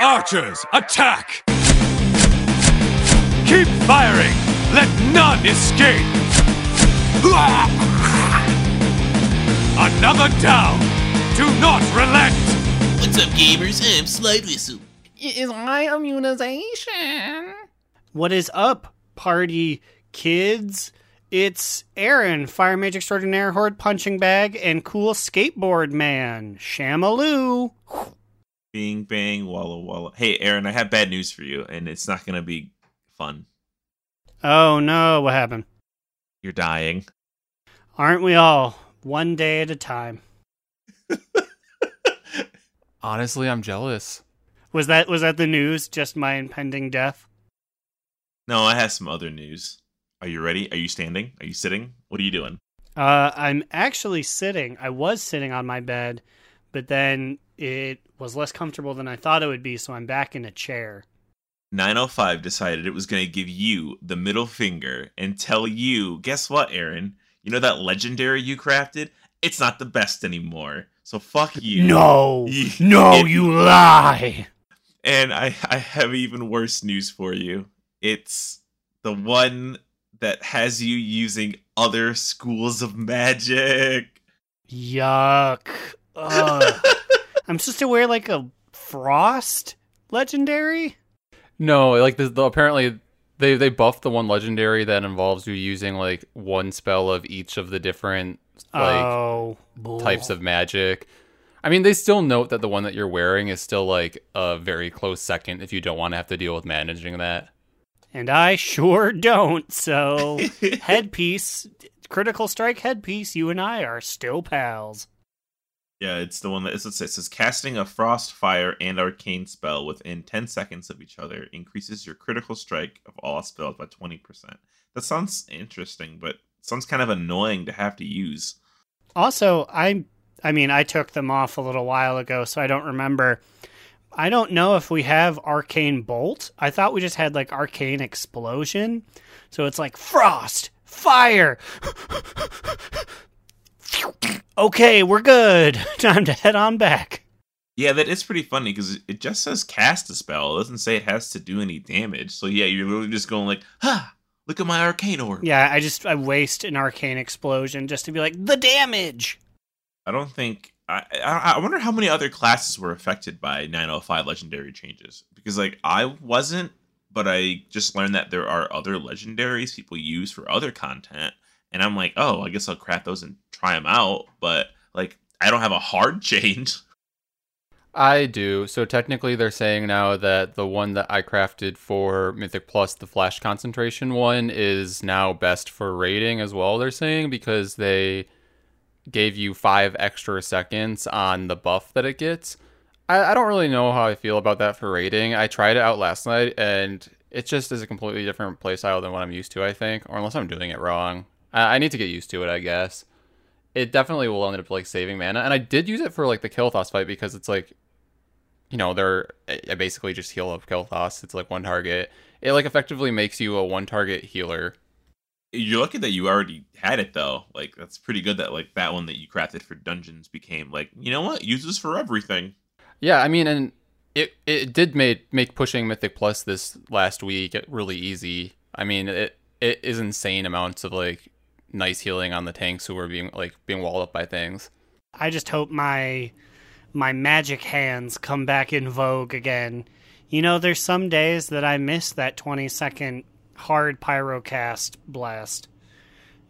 Archers, attack! Keep firing! Let none escape! Another down! Do not relent! What's up, gamers? I'm Slide Whistle. Is my immunization? What is up, party kids? It's Aaron, Fire Mage Extraordinaire Horde Punching Bag, and Cool Skateboard Man, Shamaloo. Bing bang walla walla. Hey Aaron, I have bad news for you, and it's not gonna be fun. Oh no, what happened? You're dying. Aren't we all? One day at a time. Honestly, I'm jealous. Was that was that the news? Just my impending death? No, I have some other news. Are you ready? Are you standing? Are you sitting? What are you doing? Uh, I'm actually sitting. I was sitting on my bed, but then it was less comfortable than I thought it would be, so I'm back in a chair. 905 decided it was going to give you the middle finger and tell you, guess what, Aaron? You know that legendary you crafted? It's not the best anymore. So fuck you. No, You- no, you lie. And I, I have even worse news for you. It's the one that has you using other schools of magic. Yuck. I'm supposed to wear like a frost legendary. No, like the, the apparently they they buffed the one legendary that involves you using like one spell of each of the different like oh, types of magic. I mean, they still note that the one that you're wearing is still like a very close second if you don't want to have to deal with managing that. And I sure don't. So headpiece, critical strike headpiece. You and I are still pals. Yeah, it's the one that it says, casting a frost, fire, and arcane spell within 10 seconds of each other increases your critical strike of all spells by 20%. That sounds interesting, but sounds kind of annoying to have to use. Also, I I mean, I took them off a little while ago, so I don't remember. I don't know if we have arcane bolt. I thought we just had like arcane explosion. So it's like frost, fire. okay, we're good. Time to head on back. Yeah, that is pretty funny because it just says cast a spell. It doesn't say it has to do any damage. So yeah, you're literally just going like, ha! Look at my arcane orb. Yeah, I just I waste an arcane explosion just to be like the damage. I don't think. I, I I wonder how many other classes were affected by 905 legendary changes because like I wasn't, but I just learned that there are other legendaries people use for other content, and I'm like, oh, I guess I'll craft those and try them out. But like, I don't have a hard change. I do. So technically, they're saying now that the one that I crafted for Mythic Plus, the Flash Concentration one, is now best for rating as well. They're saying because they gave you five extra seconds on the buff that it gets. I, I don't really know how I feel about that for rating. I tried it out last night, and it just is a completely different playstyle than what I'm used to. I think, or unless I'm doing it wrong, I, I need to get used to it. I guess it definitely will end up like saving mana, and I did use it for like the Kael'thas fight because it's like you know, they're I basically just heal up Kael'thas. It's like one target. It like effectively makes you a one target healer. You're lucky that you already had it though. Like that's pretty good that like that one that you crafted for dungeons became like you know what use this for everything. Yeah, I mean, and it it did make make pushing Mythic Plus this last week really easy. I mean, it it is insane amounts of like nice healing on the tanks who were being like being walled up by things. I just hope my my magic hands come back in vogue again. You know, there's some days that I miss that 20 second hard pyrocast blast.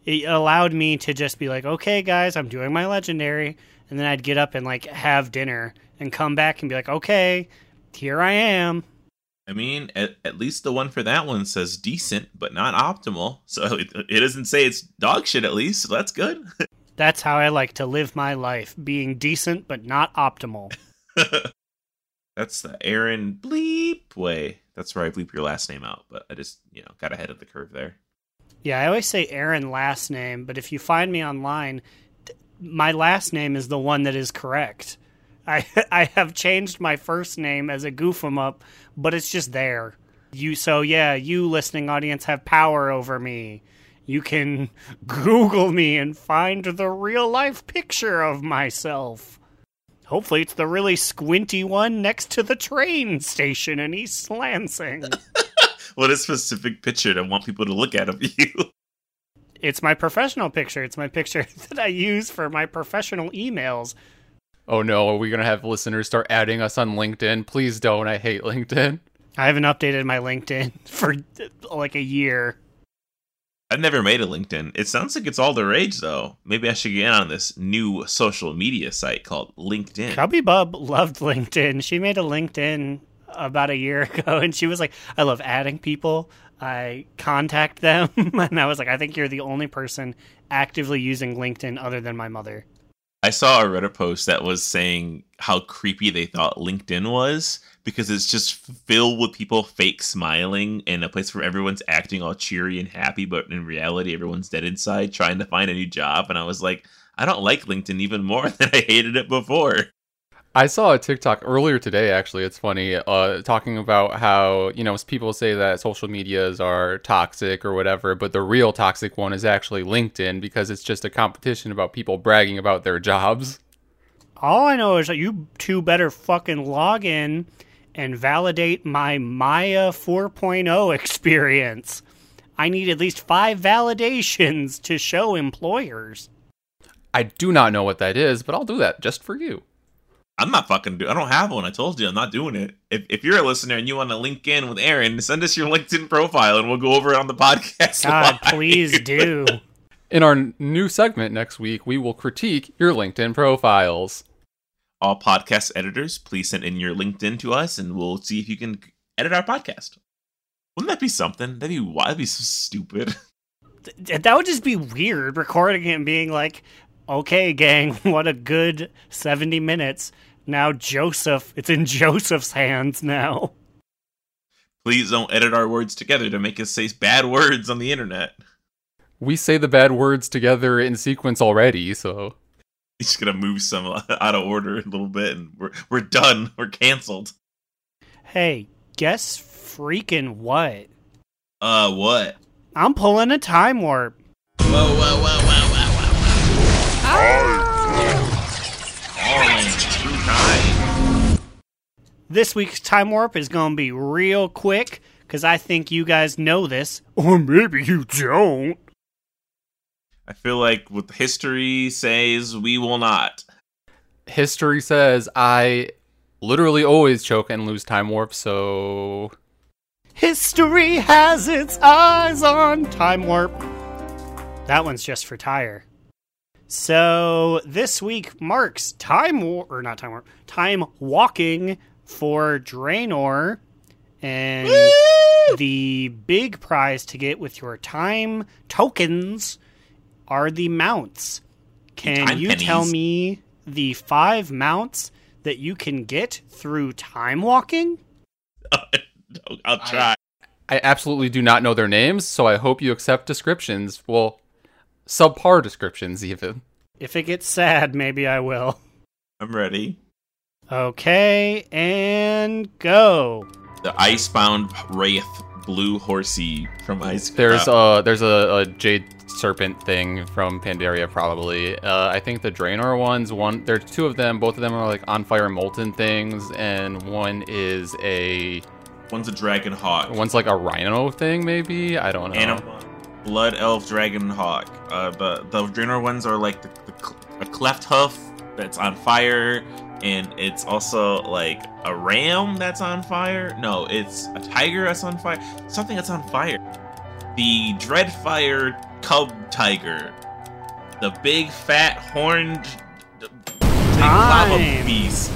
It allowed me to just be like, okay, guys, I'm doing my legendary. And then I'd get up and like have dinner and come back and be like, okay, here I am. I mean, at, at least the one for that one says decent, but not optimal. So it, it doesn't say it's dog shit at least. So that's good. That's how I like to live my life, being decent but not optimal. that's the Aaron bleep way. That's where I bleep your last name out, but I just, you know, got ahead of the curve there. Yeah, I always say Aaron last name, but if you find me online, th- my last name is the one that is correct. I I have changed my first name as a goof 'em up, but it's just there. You so yeah, you listening audience have power over me. You can Google me and find the real life picture of myself. Hopefully, it's the really squinty one next to the train station in East Lansing. What a specific picture to want people to look at of you. it's my professional picture. It's my picture that I use for my professional emails. Oh no, are we gonna have listeners start adding us on LinkedIn? Please don't. I hate LinkedIn. I haven't updated my LinkedIn for like a year. I've never made a LinkedIn. It sounds like it's all the rage, though. Maybe I should get in on this new social media site called LinkedIn. Cubby Bub loved LinkedIn. She made a LinkedIn about a year ago and she was like, I love adding people. I contact them. and I was like, I think you're the only person actively using LinkedIn other than my mother. I saw a Reddit post that was saying how creepy they thought LinkedIn was because it's just filled with people fake smiling and a place where everyone's acting all cheery and happy, but in reality, everyone's dead inside trying to find a new job. And I was like, I don't like LinkedIn even more than I hated it before. I saw a TikTok earlier today. Actually, it's funny, uh, talking about how you know people say that social medias are toxic or whatever, but the real toxic one is actually LinkedIn because it's just a competition about people bragging about their jobs. All I know is that you two better fucking log in and validate my Maya 4.0 experience. I need at least five validations to show employers. I do not know what that is, but I'll do that just for you. I'm not fucking do. I don't have one. I told you I'm not doing it. If, if you're a listener and you want to link in with Aaron, send us your LinkedIn profile and we'll go over it on the podcast. God, live. please do. In our new segment next week, we will critique your LinkedIn profiles. All podcast editors, please send in your LinkedIn to us and we'll see if you can edit our podcast. Wouldn't that be something? That'd be that'd be so stupid. That would just be weird recording it and being like, okay, gang, what a good 70 minutes. Now Joseph, it's in Joseph's hands now. Please don't edit our words together to make us say bad words on the internet. We say the bad words together in sequence already, so He's gonna move some out of order a little bit, and we're we're done. We're canceled. Hey, guess freaking what? Uh, what? I'm pulling a time warp. Whoa, whoa, whoa, This week's time warp is going to be real quick because I think you guys know this, or maybe you don't. I feel like what history says, we will not. history says I literally always choke and lose time warp, so History has its eyes on time warp. That one's just for tire. So this week marks time warp, or not time warp, time walking for Draenor, and the big prize to get with your time tokens are the mounts. Can Time you pennies. tell me the five mounts that you can get through time walking? I'll try. I absolutely do not know their names, so I hope you accept descriptions. Well, subpar descriptions even. If it gets sad, maybe I will. I'm ready. Okay, and go. The icebound wraith blue horsey from Ice. There's uh, a there's a, a jade serpent thing from Pandaria probably. Uh, I think the Draenor ones one there's two of them. Both of them are like on fire molten things, and one is a one's a dragon hawk. one's like a rhino thing maybe. I don't know. and a blood elf dragon hawk. Uh, the the Draenor ones are like the, the a cleft hoof that's on fire, and it's also like a ram that's on fire. No, it's a tiger that's on fire. Something that's on fire. The Dreadfire cub tiger. The big fat horned lava beast.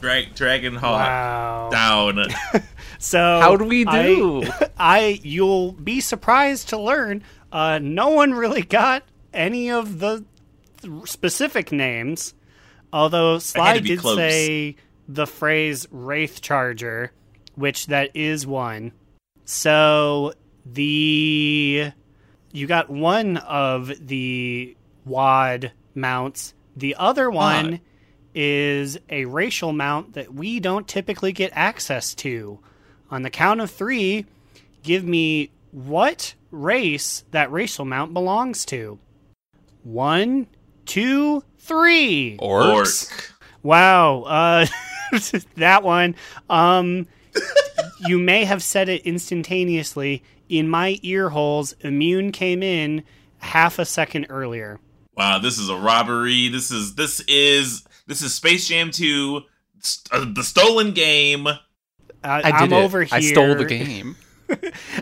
Dra- dragon hawk Wow. down. So How do we do? I, you'll be surprised to learn uh, no one really got any of the th- specific names. Although Sly did close. say the phrase Wraith Charger, which that is one. So the you got one of the WAD mounts. The other one Wad. is a racial mount that we don't typically get access to. On the count of three, give me what race that racial mount belongs to. One, two, three. Orcs. Orc. Wow, uh, that one. Um, you may have said it instantaneously. In my ear holes, immune came in half a second earlier. Wow, this is a robbery. This is this is this is Space Jam 2, st- uh, the stolen game. I I'm it. over here. I stole the game.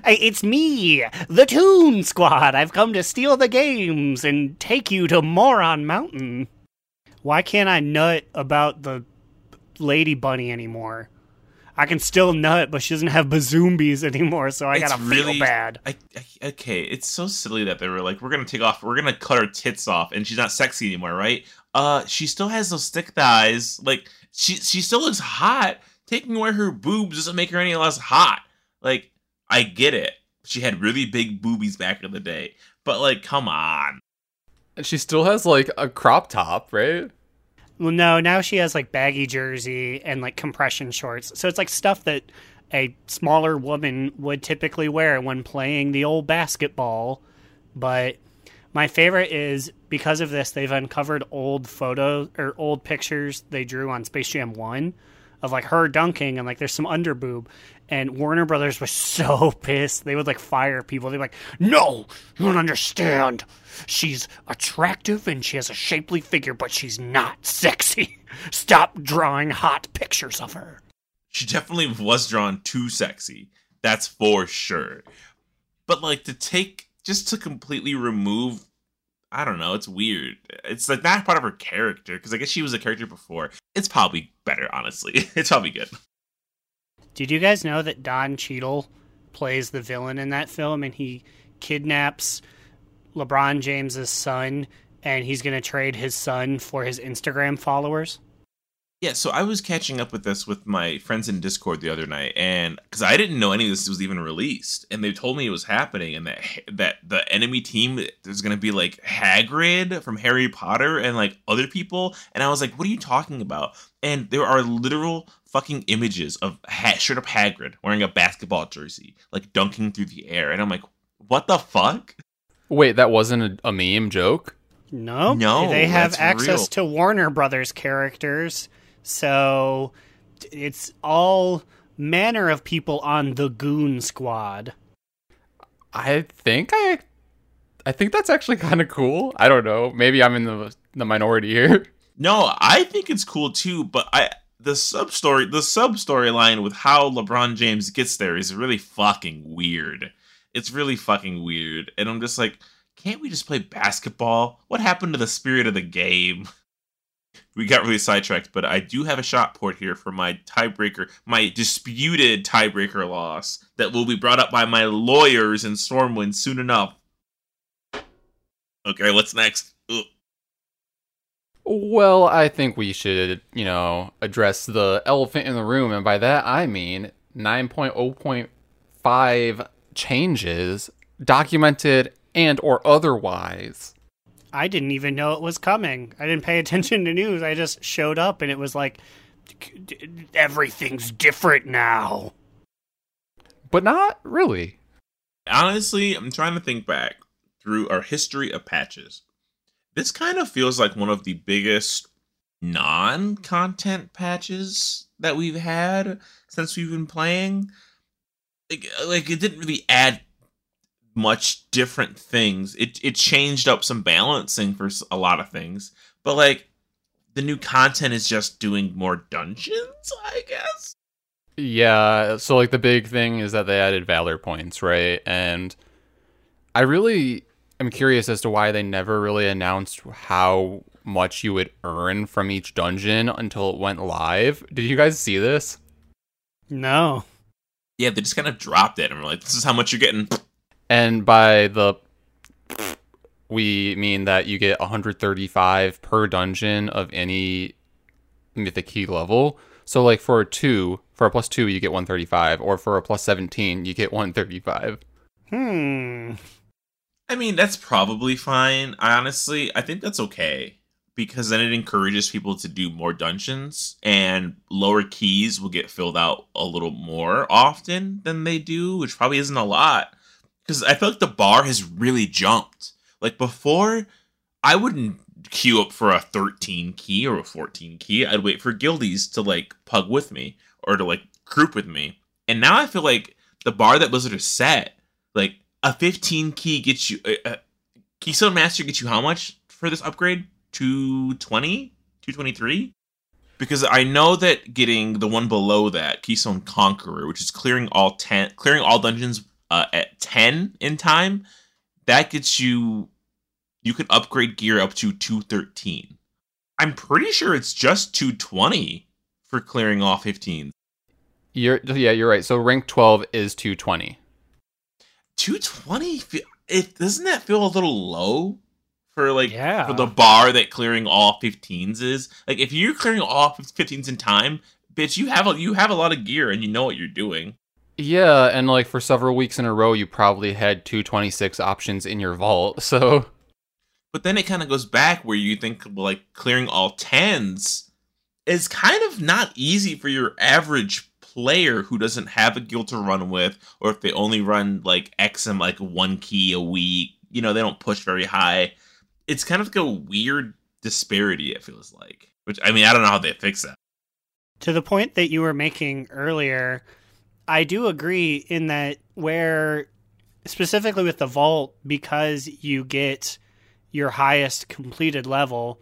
It's me, the Toon Squad. I've come to steal the games and take you to Moron Mountain. Why can't I nut about the Lady Bunny anymore? I can still nut, but she doesn't have bazoomies anymore, so I It's gotta really feel bad. I, I, okay, it's so silly that they were like, we're gonna take off, we're gonna cut her tits off, and she's not sexy anymore, right? Uh, she still has those stick thighs. Like she, she still looks hot. Taking away her boobs doesn't make her any less hot. Like I get it. She had really big boobies back in the day, but like, come on. And she still has like a crop top, right? Well, no, now she has like baggy jersey and like compression shorts. So it's like stuff that a smaller woman would typically wear when playing the old basketball. But my favorite is because of this, they've uncovered old photos or old pictures they drew on Space Jam 1 of like her dunking and like there's some underboob. And Warner Brothers was so pissed. They would like fire people. They're like, no, you don't understand. She's attractive and she has a shapely figure, but she's not sexy. Stop drawing hot pictures of her. She definitely was drawn too sexy. That's for sure. But like to take just to completely remove I don't know, it's weird. It's like not part of her character because I guess she was a character before. It's probably better, honestly. It's probably good. Did you guys know that Don Cheadle plays the villain in that film and he kidnaps LeBron James's son and he's going to trade his son for his Instagram followers? Yeah, so I was catching up with this with my friends in Discord the other night, and because I didn't know any of this was even released, and they told me it was happening, and that that the enemy team is going to be like Hagrid from Harry Potter and like other people, and I was like, "What are you talking about?" And there are literal fucking images of ha- straight up Hagrid wearing a basketball jersey, like dunking through the air, and I'm like, "What the fuck?" Wait, that wasn't a, a meme joke? No. No, They have access real. to Warner Brothers characters. So it's all manner of people on the Goon Squad. I think I I think that's actually kind of cool. I don't know. Maybe I'm in the the minority here. No, I think it's cool too, but I the sub story the sub storyline with how LeBron James gets there is really fucking weird. It's really fucking weird. And I'm just like, can't we just play basketball? What happened to the spirit of the game? We got really sidetracked, but I do have a shot port here for my tiebreaker, my disputed tiebreaker loss that will be brought up by my lawyers in Stormwind soon enough. Okay, what's next? Ugh. Well, I think we should, you know, address the elephant in the room, and by that I mean 9.0.5 changes documented and or otherwise. I didn't even know it was coming. I didn't pay attention to news. I just showed up and it was like everything's different now. But not really. honestly, I'm trying to think back through our history of patches. This kind of feels like one of the biggest non content patches that we've had since we've been playing. Like, like it didn't really add much different things. It it changed up some balancing for a lot of things, but like the new content is just doing more dungeons, I guess. Yeah, so like the big thing is that they added valor points, right? And I really am curious as to why they never really announced how much you would earn from each dungeon until it went live. Did you guys see this? No. Yeah, they just kind of dropped it and were like, "This is how much you're getting." And by the we mean that you get 135 per dungeon of any mythic key level. So like for a 2, for a plus 2 you get 135 or for a plus 17 you get 135. Hmm. I mean, that's probably fine. I honestly, I think that's okay because then it encourages people to do more dungeons and lower keys will get filled out a little more often than they do, which probably isn't a lot. Because I feel like the bar has really jumped. Like before, I wouldn't queue up for a 13 key or a 14 key. I'd wait for guildies to like pug with me or to like group with me. And now I feel like the bar that Blizzard has set, like a 15 key gets you, uh, uh, Keystone Master gets you how much for this upgrade? 220? 223? Because I know that getting the one below that, Keystone Conqueror, which is clearing all 10, clearing all dungeons uh, at 10 in time, that gets you you can upgrade gear up to 213. I'm pretty sure it's just 220 for clearing all 15s. You're yeah, you're right. So rank 12 is 220. 220 it doesn't that feel a little low for like Yeah. for the bar that clearing all 15s is? Like if you're clearing all 15s in time, bitch, you have a you have a lot of gear and you know what you're doing. Yeah, and like for several weeks in a row you probably had 226 options in your vault. So But then it kind of goes back where you think well, like clearing all tens is kind of not easy for your average player who doesn't have a guild to run with, or if they only run like X and like one key a week, you know, they don't push very high. It's kind of like a weird disparity, it feels like. Which I mean, I don't know how they fix that. to the point that you were making earlier, I do agree in that where specifically with the vault because you get your highest completed level,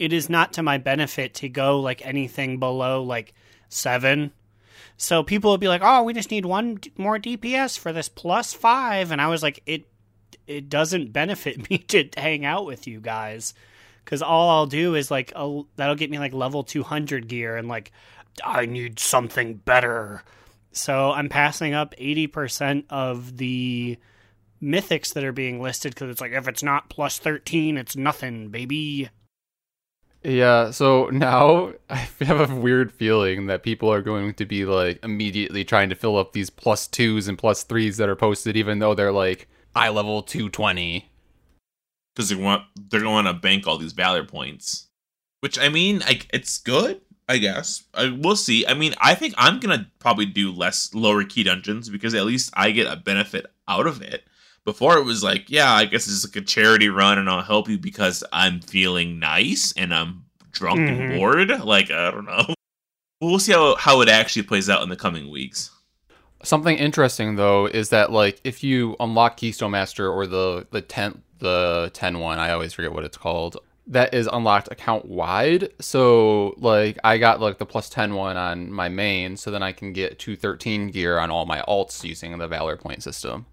it is not to my benefit to go like anything below like 7. So people would be like, "Oh, we just need one more DPS for this plus 5." And I was like, "It it doesn't benefit me to hang out with you guys." because all I'll do is like i that'll get me like level 200 gear and like I need something better. So I'm passing up 80% of the mythics that are being listed because it's like if it's not plus 13, it's nothing, baby. Yeah, so now I have a weird feeling that people are going to be like immediately trying to fill up these plus twos and plus threes that are posted, even though they're like eye level 220. because they want they're going to bank all these valor points. Which I mean, like it's good, I guess. I we'll see. I mean, I think I'm gonna probably do less lower key dungeons because at least I get a benefit out of it. Before it was like, yeah, I guess it's like a charity run, and I'll help you because I'm feeling nice and I'm drunk and Mhm. bored. Like I don't know. We'll see how how it actually plays out in the coming weeks. Something interesting though is that like if you unlock Keystone Master or the the 10 the 10 one, I always forget what it's called. That is unlocked account wide. So like I got like the plus 10 one on my main, so then I can get 213 gear on all my alts using the Valor point system.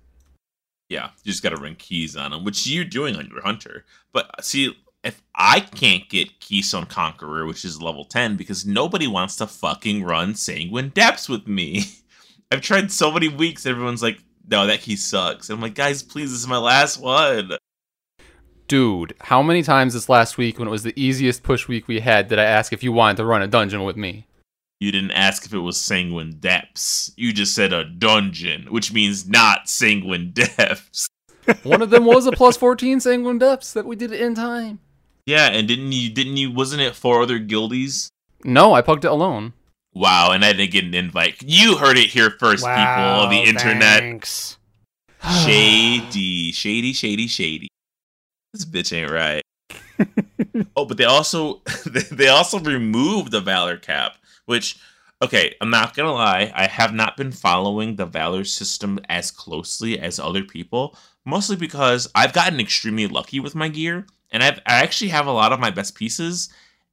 Yeah, you just got to run keys on them, which you're doing on your hunter. But uh, see, if I can't get Keystone Conqueror, which is level 10, because nobody wants to fucking run Sanguine Depths with me. I've tried so many weeks, everyone's like, no, that key sucks. And I'm like, guys, please, this is my last one. Dude, how many times this last week when it was the easiest push week we had did I ask if you wanted to run a dungeon with me? You didn't ask if it was Sanguine Depths. You just said a dungeon, which means not Sanguine Depths. One of them was a plus 14 sanguine depths that we did in time. Yeah, and didn't you, didn't you, wasn't it four other guildies? No, I pugged it alone. Wow, and I didn't get an invite. You heard it here first, people on the internet. Thanks. Shady, shady, shady, shady. This bitch ain't right. oh, but they also they also removed the valor cap, which okay, I'm not gonna lie, I have not been following the valor system as closely as other people, mostly because I've gotten extremely lucky with my gear, and I've I actually have a lot of my best pieces,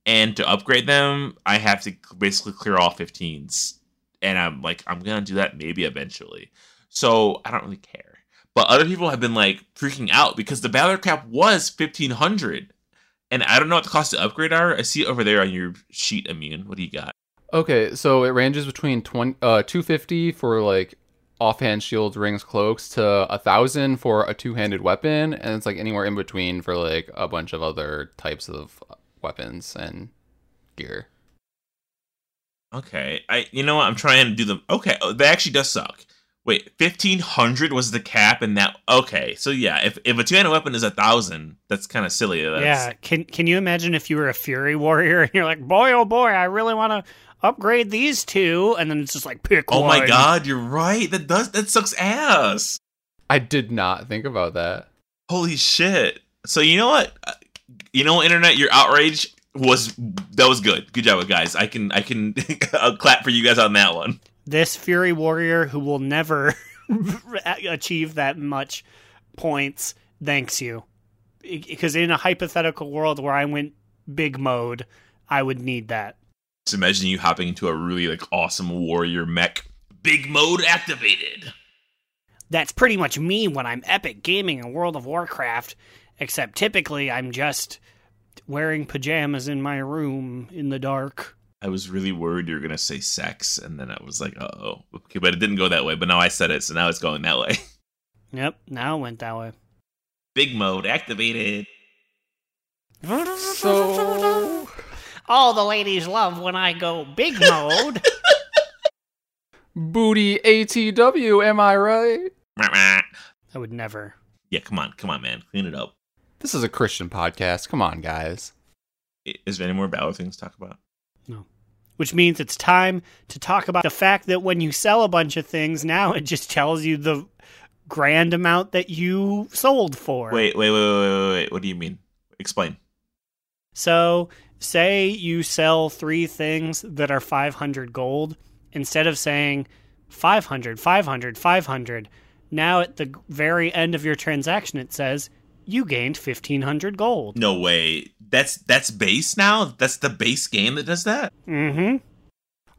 and to upgrade them, I have to basically clear all 15s, and I'm like I'm gonna do that maybe eventually. So I don't really care. But other people have been like freaking out because the Valor cap was fifteen hundred, and I don't know what the cost to upgrade are. I see it over there on your sheet, Immune. What do you got? Okay, so it ranges between 20, uh, 250 for like offhand shields, rings, cloaks to a thousand for a two-handed weapon, and it's like anywhere in between for like a bunch of other types of weapons and gear. Okay, I you know what? I'm trying to do them. Okay, oh, that actually does suck. Wait, fifteen hundred was the cap, and that okay. So yeah, if if a two-handed weapon is a thousand, that's kind of silly. That's, Yeah, can can you imagine if you were a Fury Warrior and you're like, boy, oh boy, I really want to upgrade these two, and then it's just like pick Oh my god, you're right. That does that sucks ass. I did not think about that. Holy shit. So you know what? Uh, you know, internet, your outrage was that was good. Good job, guys. I can I can clap for you guys on that one. This Fury Warrior who will never achieve that much points thanks you. Because in a hypothetical world where I went big mode, I would need that. Just imagine you hopping into a really like awesome warrior mech. Big mode activated. That's pretty much me when I'm epic gaming in World of Warcraft, except typically I'm just wearing pajamas in my room in the dark. I was really worried you were gonna say sex, and then I was like, uh oh. Okay, but it didn't go that way. But now I said it, so now it's going that way. Yep, now it went that way. Big mode activated. So All the ladies love when I go big mode. booty ATW, am I right? I would never. Yeah, come on, come on, man, clean it up. This is a Christian podcast. Come on, guys. Is there any more Valor things to talk about? Which means it's time to talk about the fact that when you sell a bunch of things, now it just tells you the grand amount that you sold for. Wait, wait, wait, wait, wait, wait. What do you mean? Explain. So, say you sell three things that are 500 gold, instead of saying 500, 500, 500, now at the very end of your transaction, it says you gained 1500 gold. No way. That's that's base now. That's the base game that does that. Mm hmm.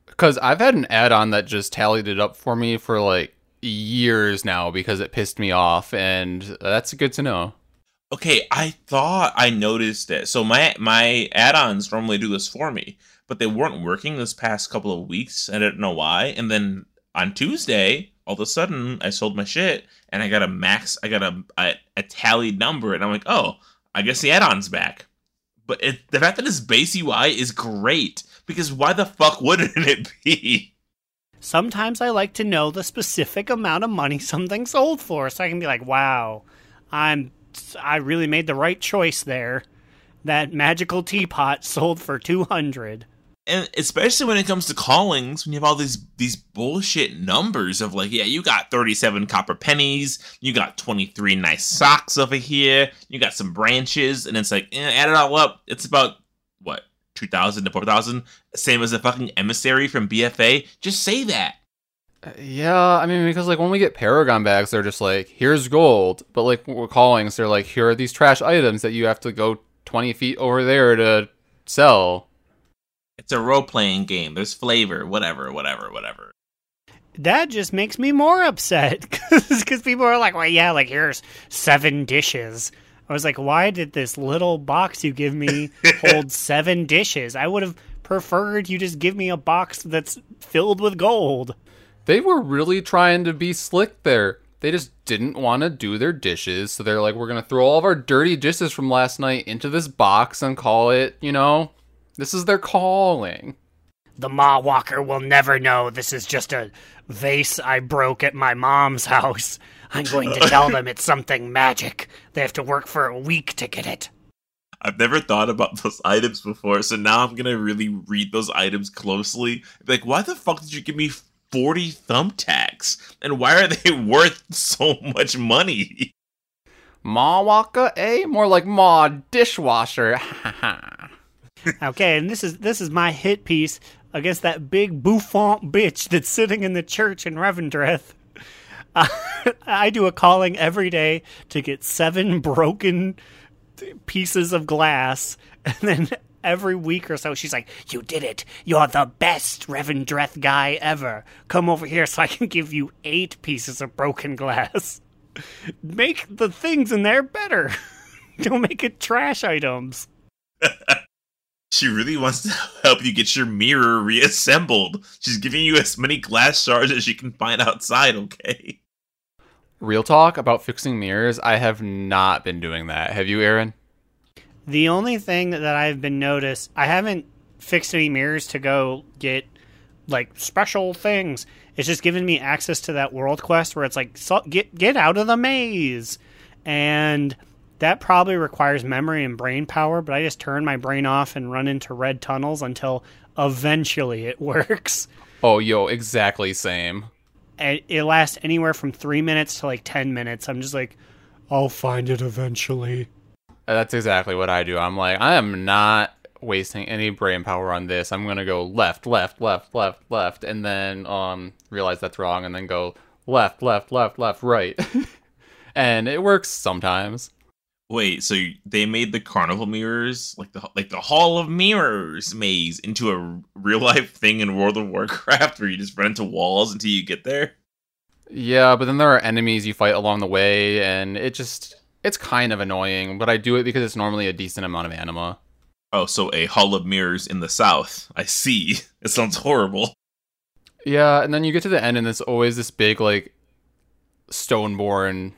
Because I've had an add on that just tallied it up for me for like years now because it pissed me off, and that's good to know. Okay, I thought I noticed it. So my my add-ons normally do this for me, but they weren't working this past couple of weeks. I didn't know why. And then on Tuesday, all of a sudden, I sold my shit and I got a max. I got a a, a tallied number, and I'm like, oh, I guess the add-on's back. But it, the fact that it's base UI is great because why the fuck wouldn't it be? Sometimes I like to know the specific amount of money something sold for, so I can be like, "Wow, I'm I really made the right choice there." That magical teapot sold for two hundred. And especially when it comes to callings, when you have all these these bullshit numbers of like, yeah, you got 37 copper pennies, you got 23 nice socks over here, you got some branches, and it's like, eh, add it all up, it's about what 2,000 to 4,000, same as a fucking emissary from BFA. Just say that. Uh, Yeah, I mean, because like when we get Paragon bags, they're just like, here's gold. But like we're callings, they're like, here are these trash items that you have to go 20 feet over there to sell. It's a role playing game. There's flavor, whatever, whatever, whatever. That just makes me more upset because people are like, "Well, yeah, like here's seven dishes." I was like, "Why did this little box you give me hold seven dishes? I would have preferred you just give me a box that's filled with gold." They were really trying to be slick there. They just didn't want to do their dishes, so they're like, we're gonna throw all of our dirty dishes from last night into this box and call it, you know, this is their calling. The Maw Walker will never know this is just a vase I broke at my mom's house. I'm going to tell them it's something magic. They have to work for a week to get it. I've never thought about those items before, so now I'm gonna really read those items closely. Like, why the fuck did you give me 40 thumbtacks? And why are they worth so much money? Ma Waka, eh? More like Ma Dishwasher. Okay, and this is this is my hit piece against that big bouffant bitch that's sitting in the church in Revendreth. Uh, I do a calling every day to get seven broken pieces of glass, and then every week or so she's like, "You did it! You're the best Revendreth guy ever. Come over here so I can give you eight pieces of broken glass. Make the things in there better. Don't make it trash items." She really wants to help you get your mirror reassembled. She's giving you as many glass shards as she can find outside, okay? Real talk about fixing mirrors, I have not been doing that. Have you, Aaron? The only thing that I've been noticed, I haven't fixed any mirrors to go get like special things. It's just given me access to that world quest where it's like so, get get out of the maze, and that probably requires memory and brain power. But I just turn my brain off and run into red tunnels until eventually it works. Oh, yo, exactly same. And it lasts anywhere from three minutes to like ten minutes. I'm just like, I'll find it eventually. That's exactly what I do. I'm like, I am not wasting any brain power on this. I'm gonna go left, left, left, left, left, and then um realize that's wrong, and then go left, left, left, left, right. and it works sometimes. Wait, so they made the carnival mirrors, like the like the Hall of Mirrors maze, into a real life thing in World of Warcraft, where you just run into walls until you get there? Yeah, but then there are enemies you fight along the way, and it just it's kind of annoying. But I do it because it's normally a decent amount of anima. Oh, so a Hall of Mirrors in the South. I see. It sounds horrible. Yeah, and then you get to the end, and there's always this big like stoneborn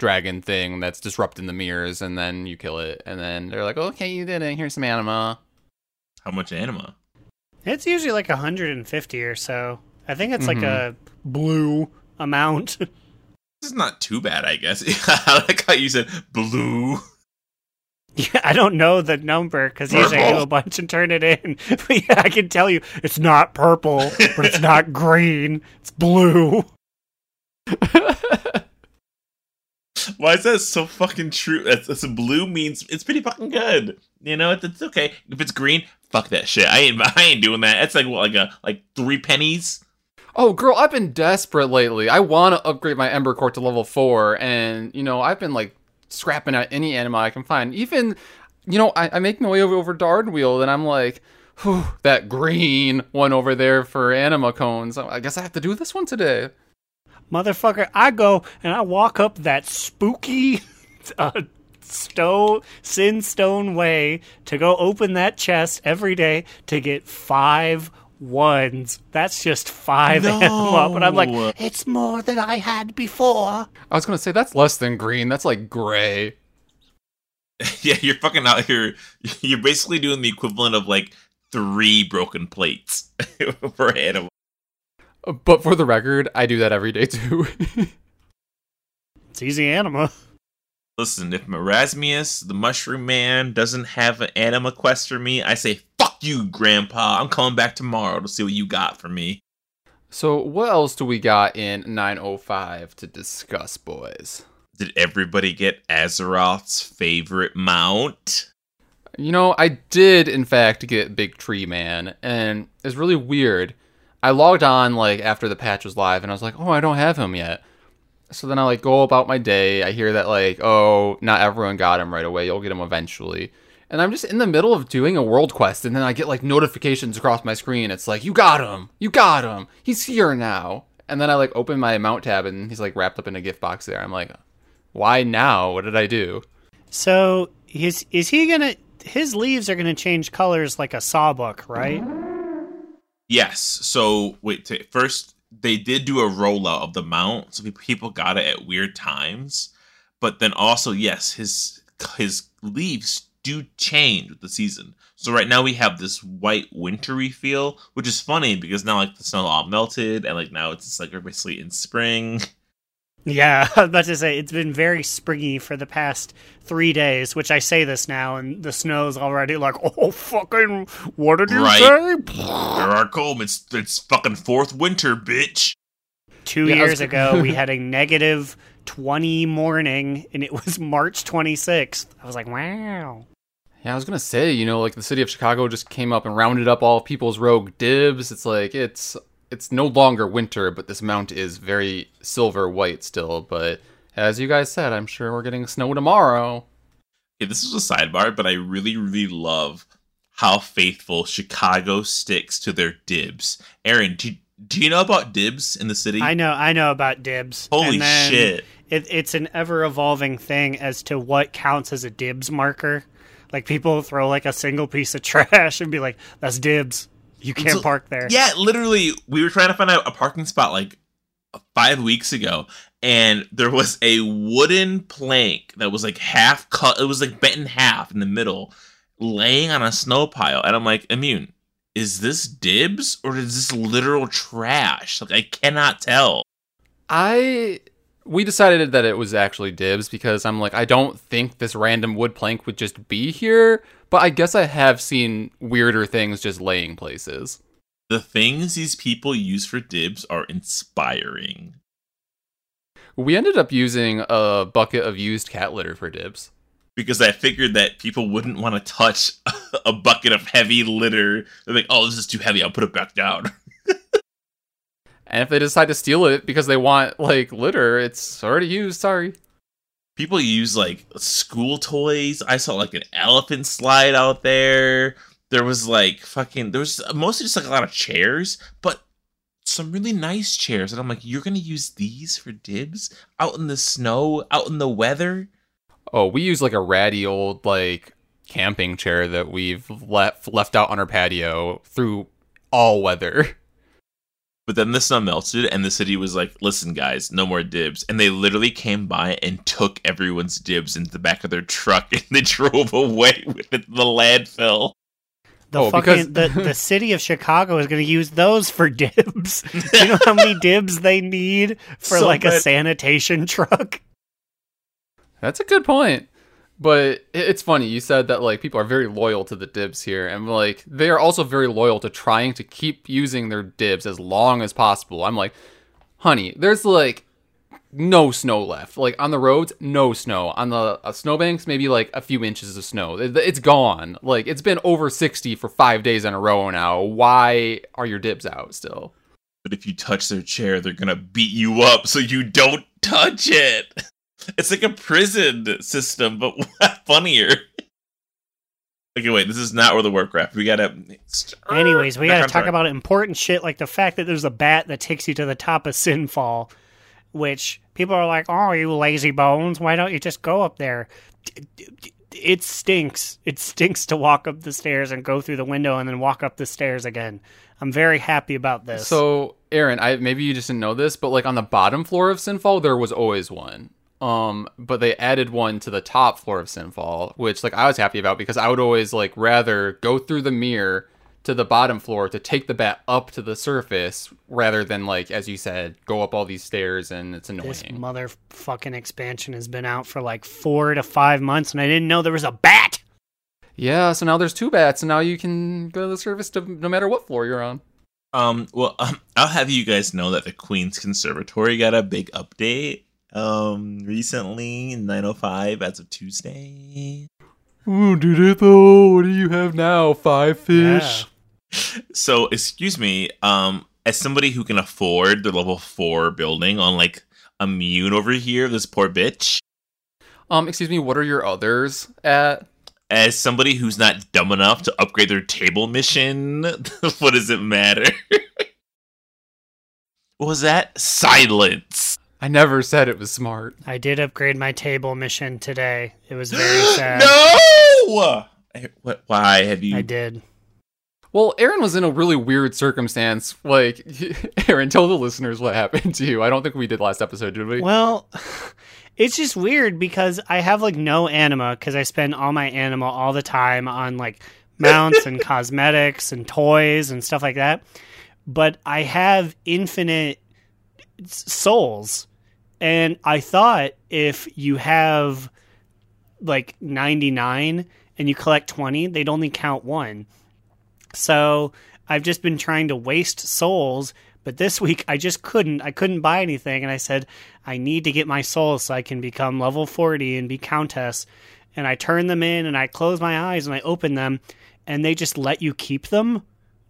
dragon thing that's disrupting the mirrors, and then you kill it, and then they're like, "Okay, you did it. Here's some anima." How much anima? It's usually like 150 or so. I think it's like Mhm. a blue amount. This is not too bad, I guess. I like how you said blue. yeah, I don't know the number because usually I do a bunch and turn it in. But yeah, I can tell you it's not purple, but it's not green. It's blue. Why is that so fucking true? It's, it's blue means it's pretty fucking good. You know, it's, it's okay. If it's green, fuck that shit. I ain't I ain't doing that. It's like what, like a like three pennies. Oh, girl, I've been desperate lately. I want to upgrade my Ember Court to level four, and you know, I've been like scrapping out any anima I can find. Even, you know, I, I make my way over over to and I'm like, whew, that green one over there for anima cones. I guess I have to do this one today. Motherfucker, I go and I walk up that spooky uh, stone, sin stone way to go open that chest every day to get five ones. That's just five No. anima. But I'm like, it's more than I had before. I was gonna say that's less than green. That's like gray. yeah, you're fucking out here. You're basically doing the equivalent of like three broken plates for animal. But for the record, I do that every day too. It's easy anima. Listen, if Marasmius, the Mushroom Man, doesn't have an anima quest for me, I say fuck you, Grandpa. I'm coming back tomorrow to see what you got for me. so what else do we got in 905 to discuss, boys? Did everybody get Azeroth's favorite mount? You know, I did in fact get Big Tree Man, and it's really weird. I logged on like after the patch was live, and I was like, "Oh, I don't have him yet." So then I like go about my day. I hear that like, "Oh, not everyone got him right away. You'll get him eventually." And I'm just in the middle of doing a world quest, and then I get like notifications across my screen. It's like, "You got him! You got him! He's here now!" And then I like open my mount tab, and he's like wrapped up in a gift box there. I'm like, "Why now? What did I do?" So is is he gonna? His leaves are gonna change colors like a Sawsbuck, right? Yes. So wait. T- first, they did do a rollout of the mount, so people got it at weird times. But then also, yes, his his leaves do change with the season. So right now we have this white wintry feel, which is funny because now like the snow all melted, and like now it's just like basically in spring. Yeah, I was about to say it's been very springy for the past three days. Which I say this now, and the snow's already like, oh fucking, what did you Right. say? There are cold. It's it's fucking fourth winter, bitch. Two Yeah, I was- years ago, we had a negative twenty morning, and it was March twenty sixth. I was like, wow. Yeah, I was gonna say, you know, like the city of Chicago just came up and rounded up all people's rogue dibs. It's like it's it's no longer winter, but this mount is very silver white still. But as you guys said, I'm sure we're getting snow tomorrow. Yeah, this is a sidebar, but I really, really love how faithful Chicago sticks to their dibs. Aaron, do, do you know about dibs in the city? I know, I know about dibs. Holy And then shit. It, it's an ever evolving thing as to what counts as a dibs marker. Like people throw like a single piece of trash and be like, "That's dibs. You can't So- park there." Yeah, literally, we were trying to find out a parking spot like five weeks ago, and there was a wooden plank that was like half cut. It was like bent in half in the middle, laying on a snow pile. And I'm like, Immune, is this dibs or is this literal trash? Like, I cannot tell. I we decided that it was actually dibs because I'm like, I don't think this random wood plank would just be here. But I guess I have seen weirder things just laying places. The things these people use for dibs are inspiring. We ended up using a bucket of used cat litter for dibs. because I figured that people wouldn't want to touch a bucket of heavy litter. They're like, "Oh, this is too heavy. I'll put it back down." And if they decide to steal it because they want like litter, it's already used. Sorry. People use like school toys. I saw like an elephant slide out there. There was like fucking. There was mostly just like a lot of chairs, but some really nice chairs. And I'm like, you're gonna use these for dibs out in the snow, out in the weather. Oh, we use like a ratty old like camping chair that we've left left out on our patio through all weather. But then the snow melted, and the city was like, "Listen, guys, no more dibs." And they literally came by and took everyone's dibs into the back of their truck, and they drove away with it the landfill. The Oh, fucking because- the, the city of Chicago is going to use those for dibs. Do you know how many dibs they need for So like a sanitation truck? That's a good point. But it's funny you said that like people are very loyal to the dibs here, and like they are also very loyal to trying to keep using their dibs as long as possible. I'm like, honey, there's like no snow left. Like on the roads, no snow. On the uh, snowbanks, maybe like a few inches of snow. It- It's gone. Like it's been over 60 for five days in a row now. Why are your dibs out still? But if you touch their chair, they're gonna beat you up, so you don't touch it. It's like a prison system, but funnier. Okay, wait, this is not World of Warcraft. We gotta. Anyways, we got to talk about important shit like the fact that there's a bat that takes you to the top of Sinfall, which people are like, "Oh, you lazy bones! Why don't you just go up there?" It stinks. It stinks to walk up the stairs and go through the window and then walk up the stairs again. I'm very happy about this. So, Aaron, I maybe you just didn't know this, but like on the bottom floor of Sinfall, there was always one. Um, but they added one to the top floor of Sinfall, which like I was happy about because I would always like rather go through the mirror to the bottom floor to take the bat up to the surface rather than like as you said, go up all these stairs and it's annoying. this motherfucking expansion has been out for like four to five months, and I didn't know there was a bat. yeah, so now there's two bats and now you can go to the surface to no matter what floor you're on. Um, well, um, I'll have you guys know that the Queen's Conservatory got a big update um recently 905 as of Tuesday. Oh, did it though? What do you have now? Five fish? So, excuse me, um as somebody who can afford the level 4 building on like immune over here, this poor bitch, Um, excuse me, what are your others at? as somebody who's not dumb enough to upgrade their table mission, what does it matter? what was that? Silence. I never said it was smart. I did upgrade my table mission today. It was very sad. no! What, why have you I did. Well, Aaron was in a really weird circumstance. Like, Aaron, tell the listeners what happened to you. I don't think we did last episode, did we? Well, it's just weird because I have like no anima because I spend all my anima all the time on like mounts and cosmetics and toys and stuff like that. But I have infinite souls. And I thought if you have like 99 and you collect 20, they'd only count one. So I've just been trying to waste souls, but this week I just couldn't. I couldn't buy anything, and I said I need to get my souls so I can become level forty and be countess. And I turn them in, and I close my eyes and I open them, and they just let you keep them.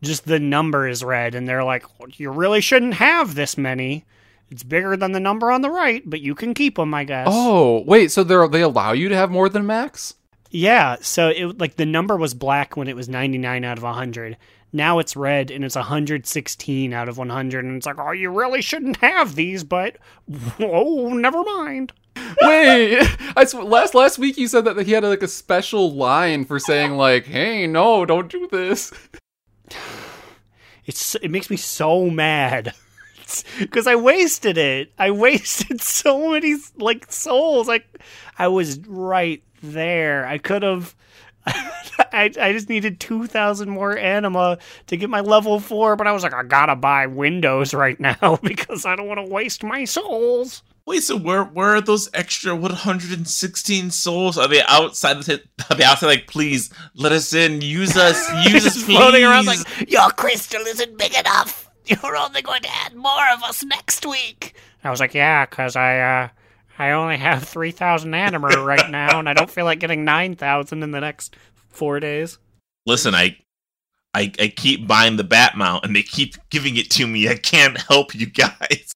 Just the number is red, and they're like, "You really shouldn't have this many. It's bigger than the number on the right, but you can keep them, I guess." oh, wait, so they they allow you to have more than max? Yeah, so it like the number was black when it was 99 out of 100. Now it's red and it's 116 out of 100 and it's like, "Oh, you really shouldn't have these, but oh, never mind." Wait, I sw- last last week you said that he had like a special line for saying like, "Hey, no, don't do this." It's it makes me so mad. Cuz I wasted it. I wasted so many like souls. Like I was right there. I could have I, I just needed 2,000 more anima to get my level 4, but I was like, I gotta buy Windows right now because I don't want to waste my souls. Wait, so where where are those extra 116 souls? Are they outside the t- are they outside like please let us in, use us, use us floating around like, your crystal isn't big enough. You're only going to add more of us next week. I was like, yeah, because I, uh, I only have 3,000 animer right now, and I don't feel like getting 9,000 in the next four days. Listen, I, I, I keep buying the bat mount, and they keep giving it to me. I can't help you guys.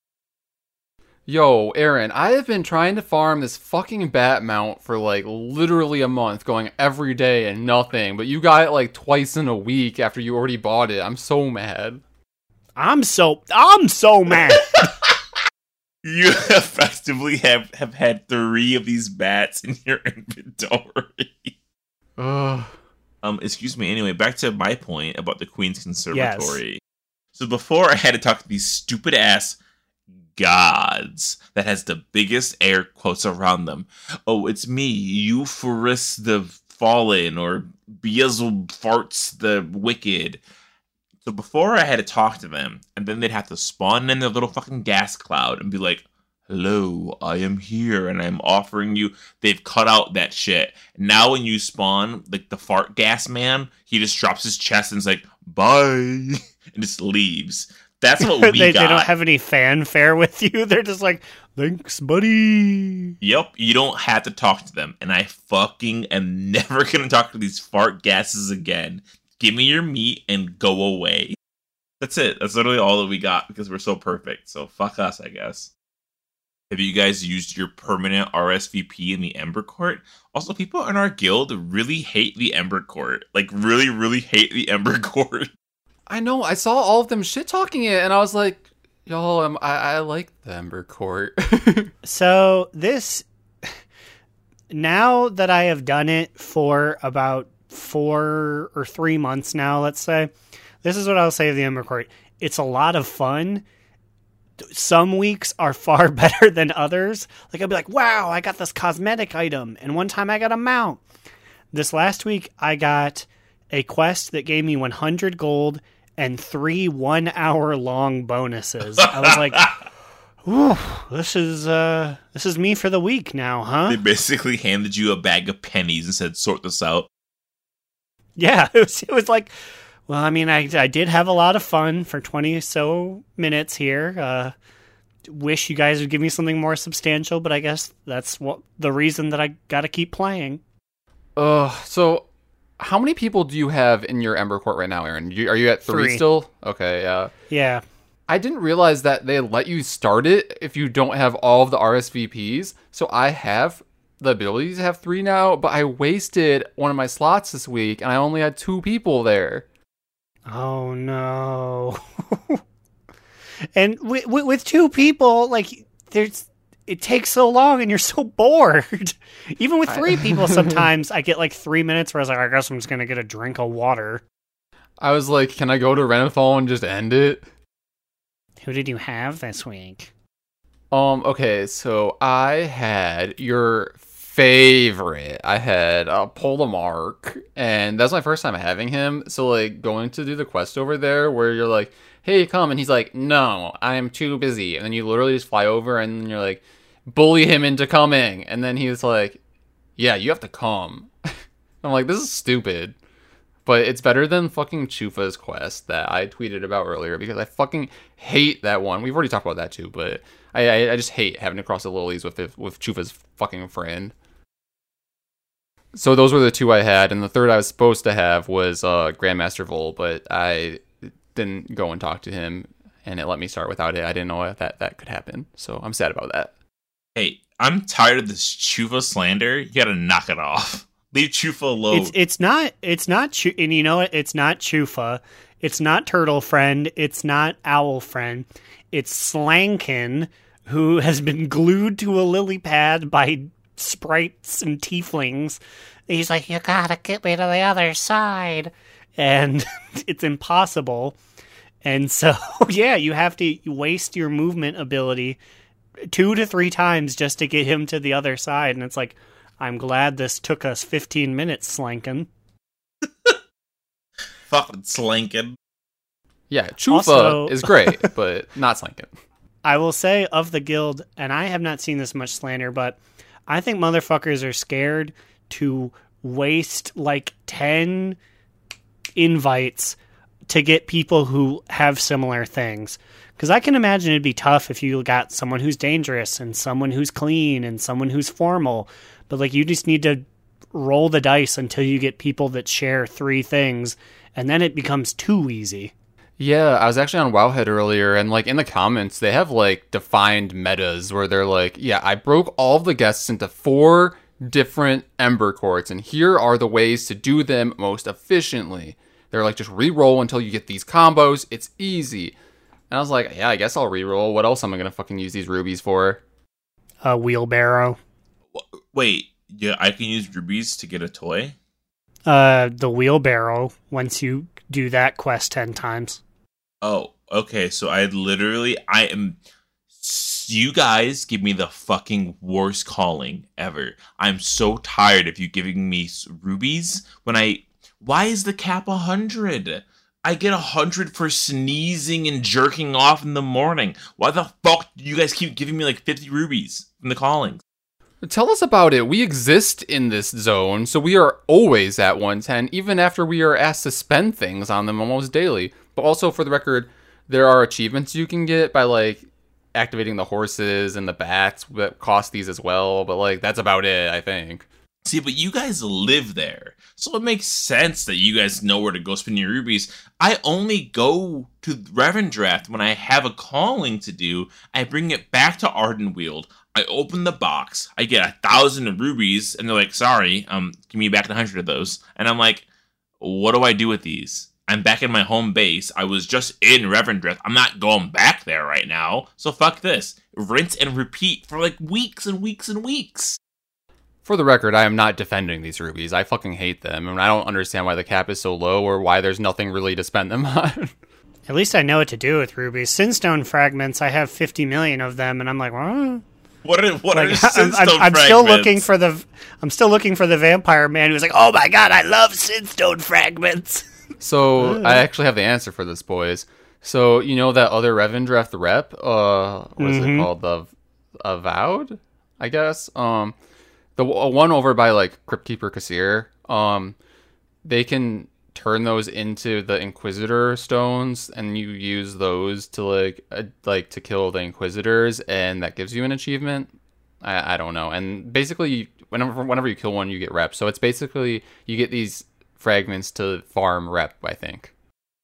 Yo, Aaron, I have been trying to farm this fucking bat mount for like literally a month, going every day and nothing, but you got it like twice in a week after you already bought it. I'm so mad. I'm so I'm so mad. You effectively have have had three of these bats in your inventory. Ugh. Um, excuse me. Anyway, back to my point about the Queen's Conservatory. So before I had to talk to these stupid ass gods that has the biggest air quotes around them. Oh, it's me, Euphorus the Fallen, or Beelzebub Farts the Wicked. So before I had to talk to them, and then they'd have to spawn in their little fucking gas cloud and be like, Hello, I am here and I'm offering you. They've cut out that shit. Now, when you spawn, like the fart gas man, he just drops his chest and is like, bye, and just leaves. That's what we they, got. they don't have any fanfare with you. They're just like, thanks, buddy. Yep, you don't have to talk to them, and I fucking am never gonna talk to these fart gases again. Give me your meat and go away. That's it. That's literally all that we got because we're so perfect. So fuck us, I guess. Have you guys used your permanent RSVP in the Ember Court? Also, people in our guild really hate the Ember Court. Like, really, really hate the Ember Court. I know, I saw all of them shit talking it, and I was like, y'all, um, I, I like the Ember Court. So this now that I have done it for about four or three months now, let's say, this is what I'll say of the Ember Court. It's a lot of fun. Some weeks are far better than others. Like I'll be like, wow, I got this cosmetic item, and one time I got a mount. This last week I got a quest that gave me 100 gold and three one hour long bonuses. I was like, Ooh, this is uh this is me for the week now, huh? They basically handed you a bag of pennies and said, sort this out. Yeah, it was, it was like, well, I mean, I I did have a lot of fun for twenty so minutes here. Uh, wish you guys would give me something more substantial, but I guess that's what the reason that I got to keep playing. Ugh, so how many people do you have in your Ember Court right now, Aaron? You, are you at three, Three. still? Okay, yeah. Yeah, I didn't realize that they let you start it if you don't have all of the RSVPs. So I have the ability to have three now, but I wasted one of my slots this week and I only had two people there. Oh no. and with, with, with two people, like there's it takes so long and you're so bored. Even with three people sometimes I get like 3 minutes where I was like I guess I'm just going to get a drink of water. I was like, can I go to Renathal and just end it? Who did you have this week? Um, okay, so I had your favorite. I had uh, Polemarch, and that's my first time having him. So, like, going to do the quest over there where you're like, hey, come, and he's like, no, I'm too busy. And then you literally just fly over and then you're like, bully him into coming. And then he was like, yeah, you have to come. I'm like, this is stupid. But it's better than fucking Choofa's quest that I tweeted about earlier because I fucking hate that one. We've already talked about that too, but I I, I just hate having to cross the lilies with with Choofa's fucking friend. So those were the two I had, and the third I was supposed to have was uh, Grandmaster Vole, but I didn't go and talk to him, and it let me start without it. I didn't know that that could happen, so I'm sad about that. Hey, I'm tired of this Choofa slander. You gotta knock it off. Leave Choofa alone. It's it's not it's not Chu- and you know what? It's not Choofa. It's not Turtle Friend. It's not Owl Friend. It's Slankin, who has been glued to a lily pad by sprites and tieflings. He's like, you gotta get me to the other side, and it's impossible. And so, yeah, you have to waste your movement ability two to three times just to get him to the other side. And it's like, I'm glad this took us 15 minutes, Slankin. fucking slanking. Yeah, Choofa Also- is great, but not Slankin. I will say of the guild, and I have not seen this much slander, but I think motherfuckers are scared to waste like 10 invites to get people who have similar things. Because I can imagine it'd be tough if you got someone who's dangerous and someone who's clean and someone who's formal. But like you just need to roll the dice until you get people that share three things, and then it becomes too easy. Yeah, I was actually on Wowhead earlier, and like in the comments, they have like defined metas where they're like, yeah, I broke all the guests into four different Ember Courts, and here are the ways to do them most efficiently. They're like, just re-roll until you get these combos. It's easy. And I was like, yeah, I guess I'll re-roll. What else am I gonna fucking use these rubies for? A wheelbarrow. Wait, yeah, I can use rubies to get a toy. Uh, the wheelbarrow. Once you do that quest ten times. Oh, okay. So I literally, I am. You guys give me the fucking worst calling ever. I'm so tired of you giving me rubies when I. Why is the cap a hundred? I get a hundred for sneezing and jerking off in the morning. Why the fuck do you guys keep giving me like fifty rubies from the callings? Tell us about it. We exist in this zone, so we are always at 110, even after we are asked to spend things on them almost daily. But also, for the record, there are achievements you can get by like activating the horses and the bats that cost these as well. But like, that's about it, I think. See, but you guys live there. So it makes sense that you guys know where to go spend your rubies. I only go to Revendreth when I have a calling to do. I bring it back to Ardenweald. I open the box. I get a thousand rubies, and they're like, sorry, um, give me back a hundred of those. And I'm like, what do I do with these? I'm back in my home base. I was just in Revendreth. I'm not going back there right now. So fuck this. Rinse and repeat for like weeks and weeks and weeks. For the record, I am not defending these rubies. I fucking hate them, and I don't understand why the cap is so low or why there's nothing really to spend them on. At least I know what to do with rubies. Sinstone fragments. I have fifty million of them, and I'm like, what? What are what are I'm, I'm, I'm still looking for the. I'm still looking for the vampire man who's like, oh my god, I love Sinstone fragments. So I actually have the answer for this, boys. So you know that other Revendreth rep, uh, what is it called? The Avowed, I guess. Um, the w- one over by like Cryptkeeper Kassir. Um, they can turn those into the Inquisitor stones, and you use those to like uh, like to kill the Inquisitors, and that gives you an achievement. I, I don't know. And basically, you- whenever whenever you kill one, you get reps. So it's basically you get these fragments to farm rep. I think.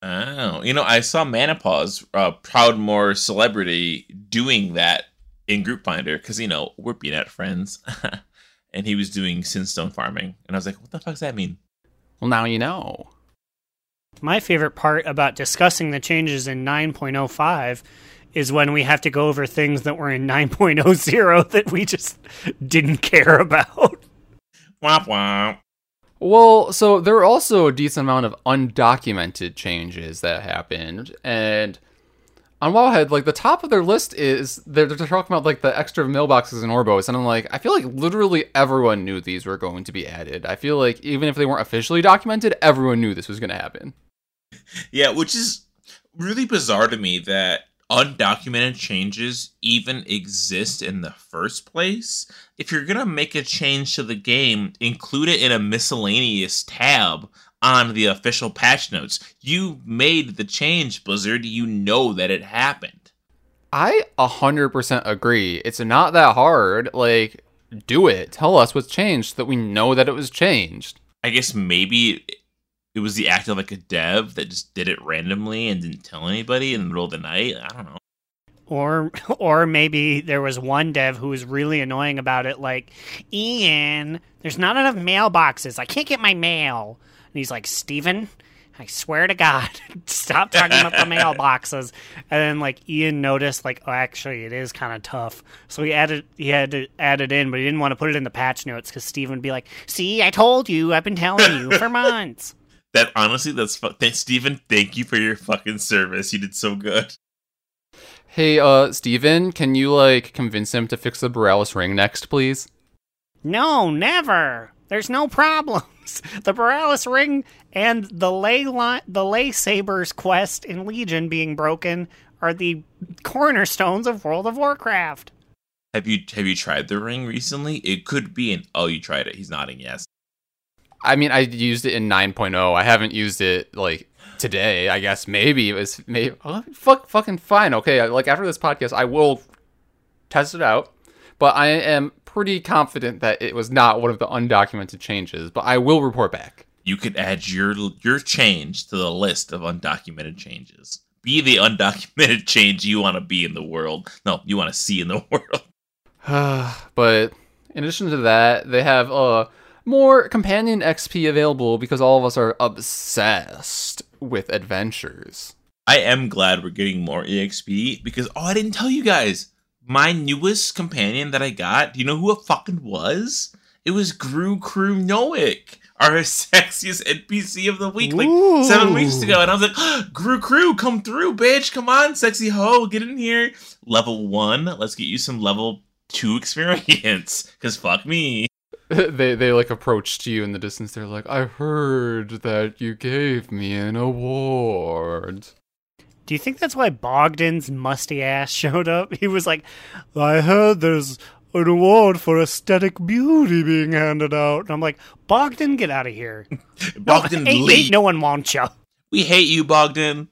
Oh, you know, I saw Manipause, uh, Proudmoore celebrity, doing that in Group Finder because you know we're being at friends, and he was doing Sinstone farming, and I was like, "What the fuck does that mean?" Well, now you know. My favorite part about discussing the changes in 9.05 is when we have to go over things that were in 9.0 that we just didn't care about. Womp womp. Well, so there were also a decent amount of undocumented changes that happened, and on Wowhead, like the top of their list is they're, they're talking about like the extra mailboxes and Orbos, and I'm like, I feel like literally everyone knew these were going to be added. I feel like even if they weren't officially documented, everyone knew this was going to happen. Yeah, which is really bizarre to me that undocumented changes even exist in the first place. If you're gonna make a change to the game, include it in a miscellaneous tab on the official patch notes. You made the change, Blizzard. You know that it happened. I 100% agree. It's not that hard. Like, do it. Tell us what's changed so that we know that it was changed. I guess maybe it was the act of like a dev that just did it randomly and didn't tell anybody in the middle of the night. I don't know. Or or maybe there was one dev who was really annoying about it like, "Ian, there's not enough mailboxes. I can't get my mail." And he's like, "Steven, I swear to God, stop talking about the mailboxes." And then like Ian noticed like, "Oh, actually it is kind of tough." So he added he had to add it in, but he didn't want to put it in the patch notes cuz Steven would be like, "See, I told you. I've been telling you for months." That honestly, that's fu- th- Steven, Thank you for your fucking service. You did so good. Hey, uh, Steven, can you, like, convince him to fix the Borealis ring next, please? No, never. There's no problems. The Borealis ring and the ley li- the ley sabers quest in Legion being broken are the cornerstones of World of Warcraft. Have you have you tried the ring recently? It could be an oh, you tried it. He's nodding yes. I mean, I used it in 9.0. I haven't used it, like, today. I guess maybe it was maybe oh, fuck fucking fine. Okay, like after this podcast, I will test it out. But I am pretty confident that it was not one of the undocumented changes. But I will report back. You could add your your change to the list of undocumented changes. Be the undocumented change you want to be in the world. No, you want to see in the world. but in addition to that, they have uh more companion XP available because all of us are obsessed with adventures. I am glad we're getting more EXP because oh, I didn't tell you guys. My newest companion that I got, do you know who it fucking was? It was Gru Crew Noik, our sexiest NPC of the week, like Ooh. seven weeks ago. And I was like, Gru Crew, come through, bitch. Come on, sexy hoe, get in here. Level one, let's get you some level two experience. Cause fuck me. they they like approached you in the distance. They're like, "I heard that you gave me an award." Do you think that's why Bogdan's musty ass showed up? He was like, I heard there's an award for aesthetic beauty being handed out. And I'm like, Bogdan, get out of here. Bogdan no, ain't, Lee. ain't no one wants you. We hate you, Bogdan.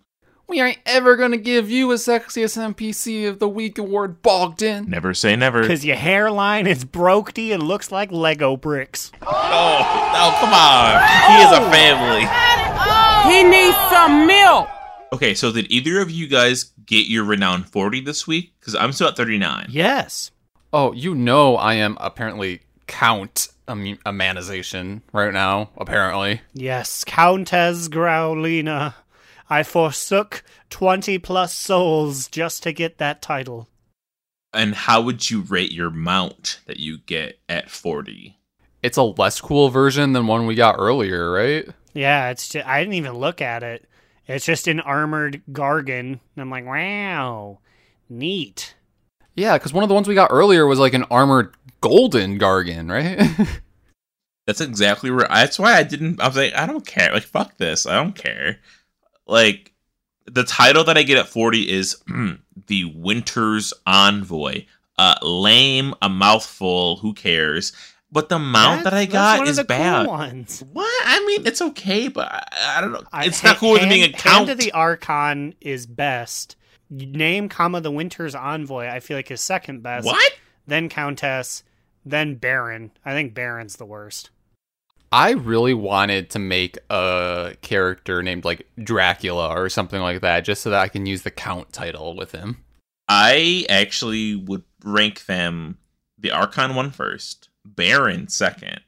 We ain't ever gonna give you a sexiest NPC of the week award, Bogdan. Never say never. Because your hairline is brokety and looks like Lego bricks. Oh, oh, come on. He is a family. He needs some milk. Okay, so did either of you guys get your renown 40 this week? Because I'm still at 39. Yes. Oh, you know I am apparently count a manization right now. Apparently, Yes, Countess Growlina. I forsook 20 plus souls just to get that title. And how would you rate your mount that you get at 40? it's a less cool version than one we got earlier, right? Yeah, it's just, I didn't even look at it. It's just an armored Gargon. And I'm like, wow, neat. Yeah, because one of the ones we got earlier was like an armored golden Gargon, right? That's exactly right. That's why I didn't. I was like, I don't care. Like, fuck this. I don't care. Like, the title that I get at 40 is The Winter's Envoy. Uh, lame, a mouthful, who cares? But the mount that I That's- that's got is the cool bad. ones. What? I mean, it's okay, but I, I don't know. I- It's not ha- cool with hand, being a Hand count. of the Archon is best. Name, comma, the Winter's Envoy, I feel like is second best. what? Then Countess, then Baron. I think Baron's the worst. I really wanted to make a character named like Dracula or something like that, just so that I can use the count title with him. I actually would rank them the Archon one first, Baron second,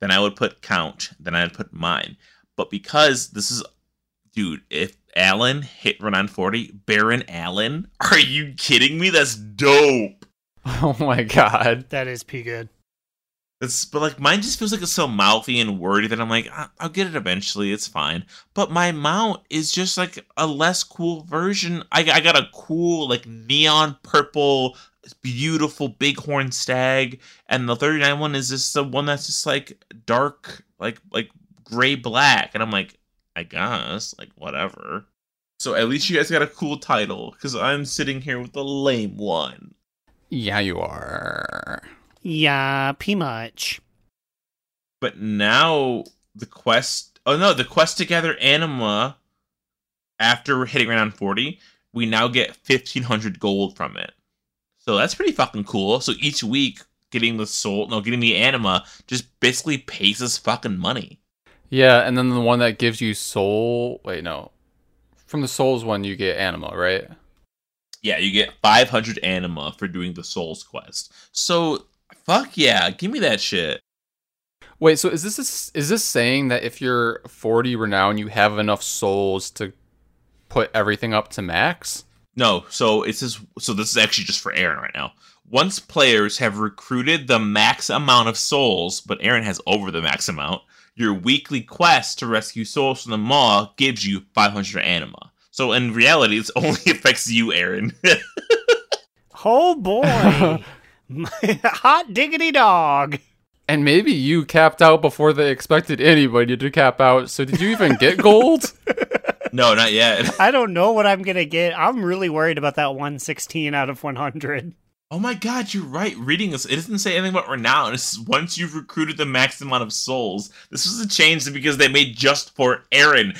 then I would put Count, then I'd put mine. But because this is, dude, if Alan hit run on 40, Baron Allen, are you kidding me? That's dope. Oh my god. That is P good. It's, but like mine just feels like it's so mouthy and wordy that I'm like, "I- I'll get it eventually. It's fine. But my mount is just like a less cool version. I, I got a cool like neon purple, beautiful bighorn stag, and the 39 one is just the one that's just like dark, like like gray black. And I'm like, I guess like whatever. So at least you guys got a cool title because I'm sitting here with the lame one. Yeah, you are. Yeah, P much. but now the quest oh no the quest to gather anima after hitting round 40 we now get 1500 gold from it so that's pretty fucking cool so each week getting the soul no getting the anima just basically pays us fucking money Yeah, and then the one that gives you soul. Wait, no. From the souls one, you get anima, right? yeah you get 500 anima for doing the souls quest so fuck yeah give me that shit Wait, so is this is this saying that if you're 40 renown, you have enough souls to put everything up to max? No, so it says so this is actually just for Aaron right now. Once players have recruited the max amount of souls, but Aaron has over the max amount, your weekly quest to rescue souls from the maw gives you 500 anima. So in reality, it only affects you, Aaron. Oh boy. Hot diggity dog. And maybe you capped out before they expected anybody to cap out. So did you even get gold? No, not yet. I don't know what I'm going to get. I'm really worried about that 116 out of 100. Oh my god, you're right. Reading this, it doesn't say anything about renown. It's once you've recruited the max amount of souls. This was a change because they made just for Aaron.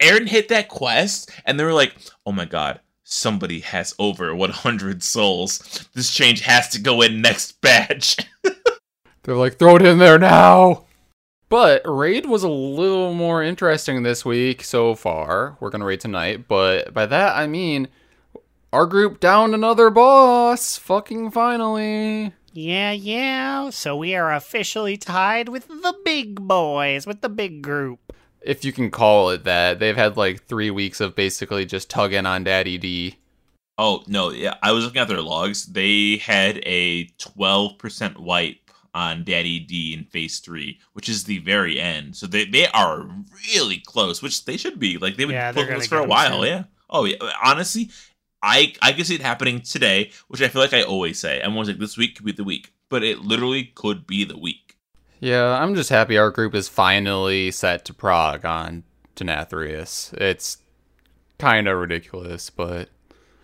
Aaron hit that quest, and they were like, "Oh my god, somebody has over 100 souls. This change has to go in next batch." They're like, throw it in there now. But raid was a little more interesting this week so far. We're gonna raid tonight, but by that I mean our group downed another boss. Fucking finally. Yeah, yeah. So we are officially tied with the big boys, with the big group. If you can call it that. They've had like three weeks of basically just tugging on Daddy D. oh no, yeah, I was looking at their logs. They had a 12% wipe on Daddy D in phase three, which is the very end. So they, they are really close, which they should be. Like they've been Yeah, they're close for a while. soon. Yeah. Oh yeah. Honestly, I I can see it happening today, which I feel like I always say. I'm always like, this week could be the week, but it literally could be the week. Yeah, I'm just happy our group is finally set to Prague on Denathrius. It's kind of ridiculous, but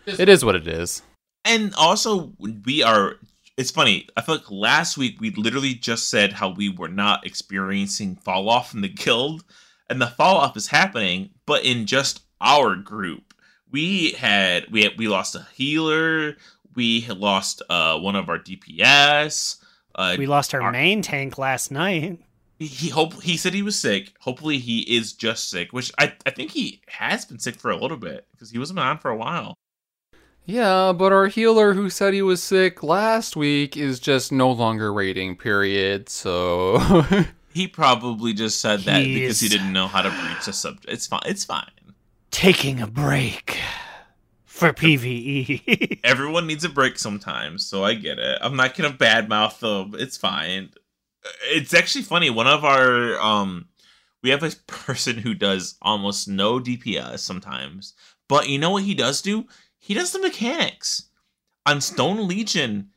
it is what it is. And also, we are. It's funny. I feel like last week we literally just said how we were not experiencing fall off in the guild, and the fall off is happening, but in just our group. We had we had, we lost a healer. We had lost uh, one of our DPS. Uh, We lost our our- main tank last night. he, he hope he said he was sick. Hopefully, he is just sick, which I I think he has been sick for a little bit because he wasn't on for a while. Yeah, but our healer who said he was sick last week is just no longer rating, period. So He probably just said that because he didn't know how to breach the subject. It's fine. It's fine. Taking a break for. PvE. Everyone needs a break sometimes, so I get it. I'm not gonna badmouth them. It's fine. It's actually funny. One of our um, we have a person who does almost no DPS sometimes, but you know what he does do? He does the mechanics on Stone Legion.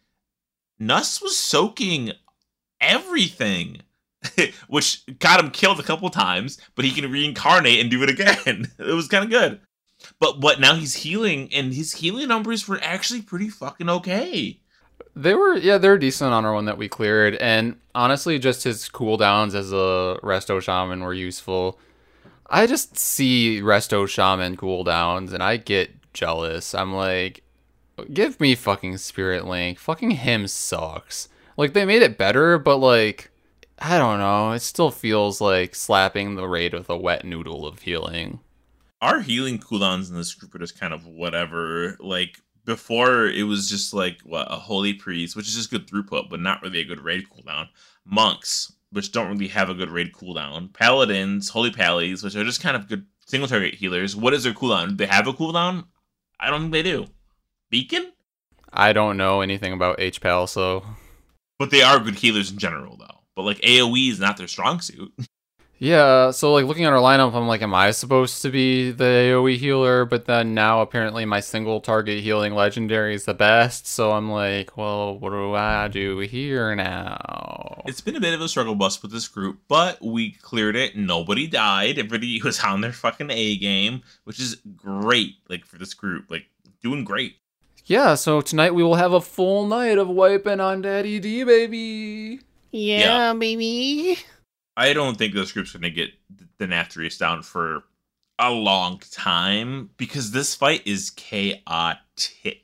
Nuss was soaking everything. Which got him killed a couple times, but he can reincarnate and do it again. It was kind of good. But what now he's healing, and his healing numbers were actually pretty fucking okay. they were, yeah, they're decent on our one that we cleared. And honestly, just his cooldowns as a resto shaman were useful. I just see resto shaman cooldowns and I get jealous. I'm like, give me fucking Spirit Link. Fucking him sucks. Like they made it better, but like I don't know. It still feels like slapping the raid with a wet noodle of healing. Our healing cooldowns in this group are just kind of whatever. Like before, it was just like what a holy priest, which is just good throughput, but not really a good raid cooldown. Monks, which don't really have a good raid cooldown. Paladins, holy pallies, which are just kind of good single target healers. What is their cooldown? Do they have a cooldown? I don't think they do. Beacon, I don't know anything about HPAL, so but they are good healers in general, though. But like AOE is not their strong suit. yeah. Uh, so like looking at our lineup, I'm like, am I supposed to be the AOE healer? But then now apparently my single target healing legendary is the best. So I'm like, well, what do I do here now? It's been a bit of a struggle bus with this group, but we cleared it. Nobody died. Everybody was on their fucking A game, which is great. Like for this group, like doing great. Yeah. So tonight we will have a full night of wiping on Daddy D, baby. yeah, baby. I don't think this group's gonna get Denathrius down for a long time because this fight is chaotic.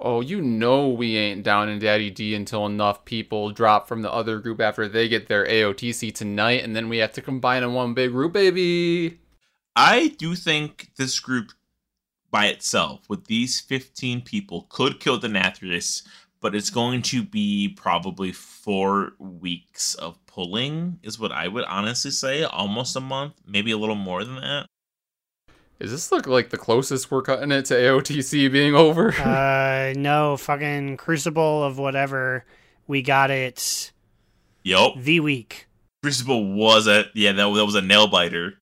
Oh, you know we ain't down in Daddy D until enough people drop from the other group after they get their AOTC tonight, and then we have to combine in one big group, baby. I do think this group by itself, with these 15 people, could kill Denathrius, but it's going to be probably four weeks of pulling, is what I would honestly say. Almost a month, maybe a little more than that. Is this look like the closest we're cutting it to AOTC being over? Uh, no, fucking Crucible of whatever. We got it Yup. the week. Crucible was a, yeah, that, that was a nail biter.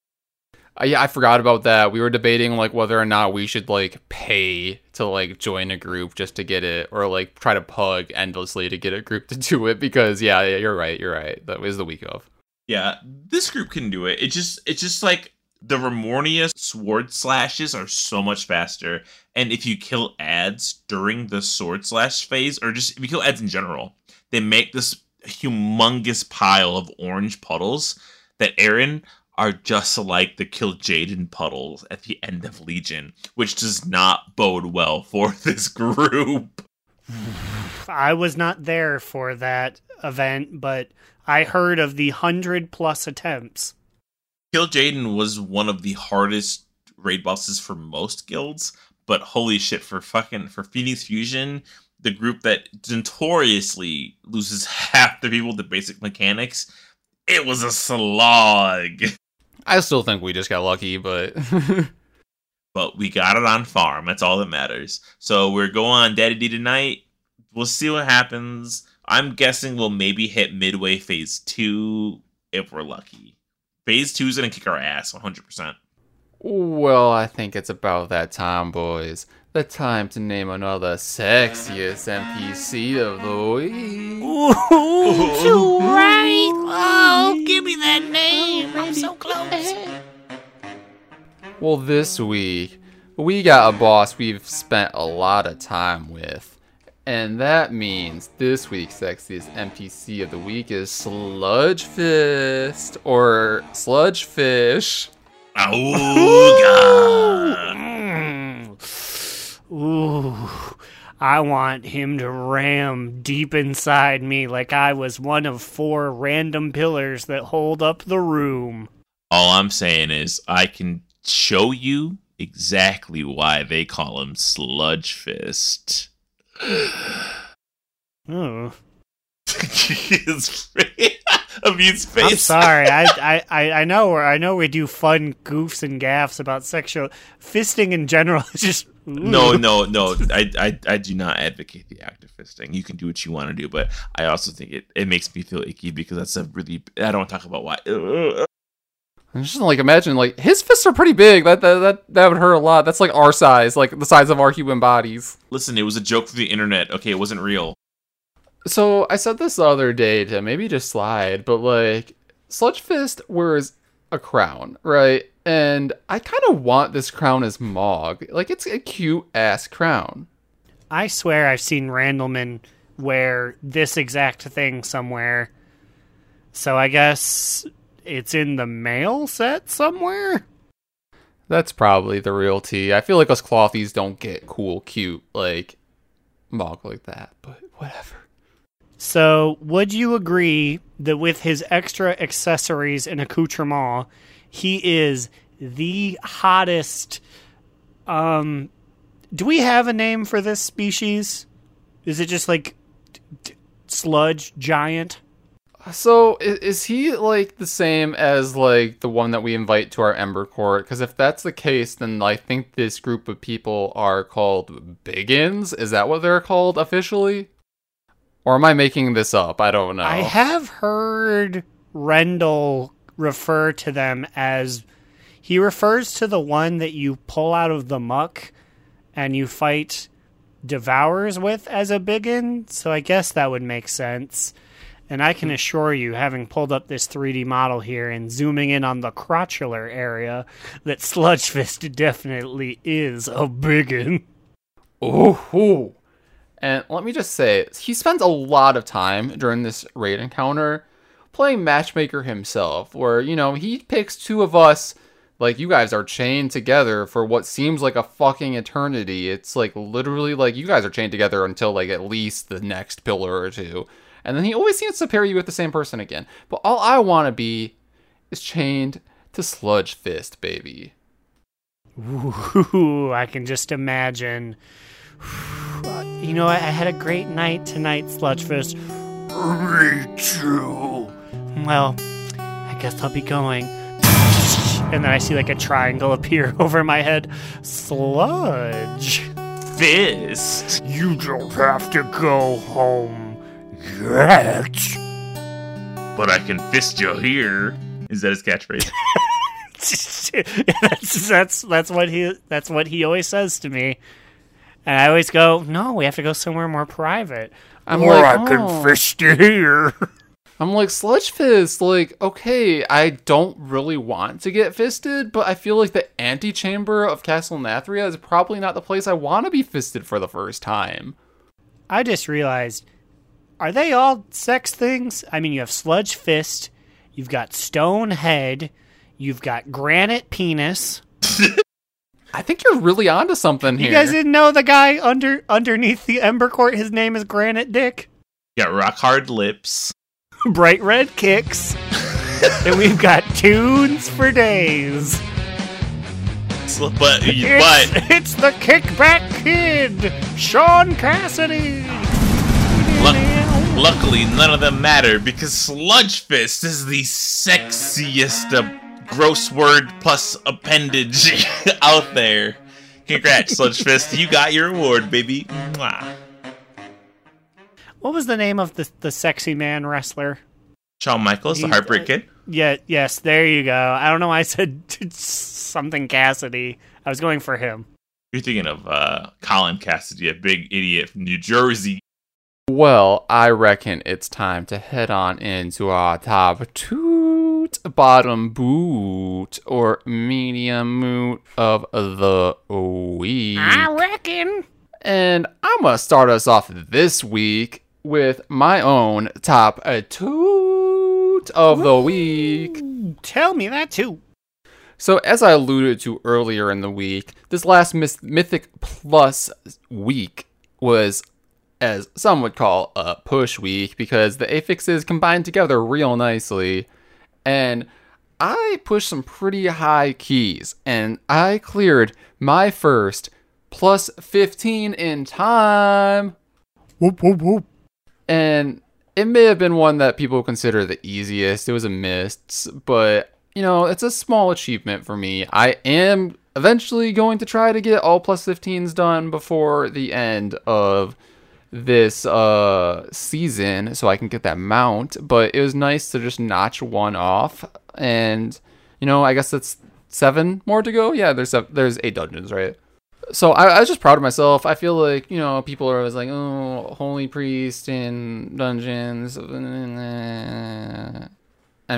Uh, yeah, I forgot about that. We were debating like whether or not we should like pay to like join a group just to get it, or like try to pug endlessly to get a group to do it. Because yeah, yeah, you're right, you're right. That was the week of. Yeah, this group can do it. It just, it's just like The Remornia sword slashes are so much faster, and if you kill ads during the sword slash phase, or just if you kill ads in general, they make this humongous pile of orange puddles that Aaron are just like the Kil'jaeden puddles at the end of Legion, which does not bode well for this group. I was not there for that event, but I heard of the hundred plus attempts. Kil'jaeden was one of the hardest raid bosses for most guilds, but holy shit, for fucking for Phoenix Fusion, the group that notoriously loses half the people to basic mechanics, it was a slog. I still think we just got lucky, but but we got it on farm. That's all that matters. So we're going on Daddy D tonight. We'll see what happens. I'm guessing we'll maybe hit midway phase two if we're lucky. Phase two is gonna kick our ass 100. percent well, I think it's about that time, boys. The time to name another sexiest NPC of the week. Ooh, you right. Oh, give me that name. I'm so close. Well, this week, we got a boss we've spent a lot of time with. And that means this week's sexiest NPC of the week is Sludge Fist or Sludge Fish. Auga. Ooh, I want him to ram deep inside me like I was one of four random pillars that hold up the room. All I'm saying is I can show you exactly why they call him Sludge Fist. Oh. His face- Amuse's. I'm sorry. I, I, I, I know I know we do fun goofs and gaffs about sexual fisting in general. is just No, no, no. I, I, I do not advocate the act of fisting. You can do what you want to do, but I also think it, it makes me feel icky because that's a really. I don't want to talk about why. I'm just like imagine like his fists are pretty big. That, that that that would hurt a lot. That's like our size, like the size of our human bodies. Listen, it was a joke for the internet. Okay, it wasn't real. So I said this the other day to maybe just slide, but like Sludge Fist wears a crown, right? And I kind of want this crown as Mog. Like it's a cute ass crown. I swear I've seen Randleman wear this exact thing somewhere. So I guess it's in the mail set somewhere. That's probably the real tea. I feel like us clothies don't get cool, cute like Mog like that, but whatever. So, would you agree that with his extra accessories and accoutrement, he is the hottest? Um, do we have a name for this species? Is it just like d- sludge giant? So is, is he like the same as like the one that we invite to our Ember Court? Because if that's the case, then I think this group of people are called Biggins. Is that what they're called officially? Or am I making this up? I don't know. I have heard Rendell refer to them as he refers to the one that you pull out of the muck and you fight devours with as a biggin. So I guess that would make sense. And I can hmm. assure you, having pulled up this 3D model here and zooming in on the crotchular area, that Sludgefist definitely is a biggin. Ooh. And let me just say, he spends a lot of time during this raid encounter playing matchmaker himself, where, you know, he picks two of us, like, you guys are chained together for what seems like a fucking eternity. It's like literally like you guys are chained together until, like, at least the next pillar or two. And then he always seems to pair you with the same person again. But all I want to be is chained to Sludge Fist, baby. Ooh, I can just imagine. You know, I, I had a great night tonight, Sludgefist. Me too. Well, I guess I'll be going. And then I see like a triangle appear over my head. Sludge. Fist. You don't have to go home yet. But I can fist you here. Is that his catchphrase? that's that's that's what he that's what he always says to me. And I always go, no, we have to go somewhere more private. I'm or like, I can "Oh." fist you here. I'm like Sludge Fist. Like, okay, I don't really want to get fisted, but I feel like the antechamber of Castle Nathria is probably not the place I want to be fisted for the first time. I just realized, are they all sex things? I mean, you have sludge fist, you've got stone head, you've got granite penis. I think you're really onto something here. You guys didn't know the guy under underneath the Ember Court? His name is Granite Dick. Got rock hard lips. Bright red kicks, and we've got tunes for days. So- But It's, but it's the Kickback Kid, Sean Cassidy. Luck- luckily none of them matter because Sludge Fist is the sexiest uh, gross word plus appendage out there. Congrats, Sludge Fist. You got your award, baby. Mwah. What was the name of the the sexy man wrestler? Shawn Michaels, the He's- Heartbreak Kid. Yeah, yes, there you go. I don't know why I said something Cassidy. I was going for him. You're thinking of uh, Colin Cassidy, a big idiot from New Jersey. Well, I reckon it's time to head on into our top toot, bottom boot, or medium moot of the week. I reckon. And I'm going to start us off this week with my own top toot of the week. Tell me that too. So, as I alluded to earlier in the week, this last Myth- Mythic Plus week was, as some would call, a push week because the affixes combined together real nicely. And I pushed some pretty high keys, and I cleared my first plus 15 in time. Whoop whoop whoop. And it may have been one that people consider the easiest. It was a miss, but you know, it's a small achievement for me. I am eventually going to try to get all plus 15s done before the end of this uh season so I can get that mount, but it was nice to just notch one off and you know, I guess that's 7 more to go. Yeah, there's seven, there's 8 dungeons, right? so I, I was just proud of myself. I feel like you know people are always like, oh, holy priest in dungeons. I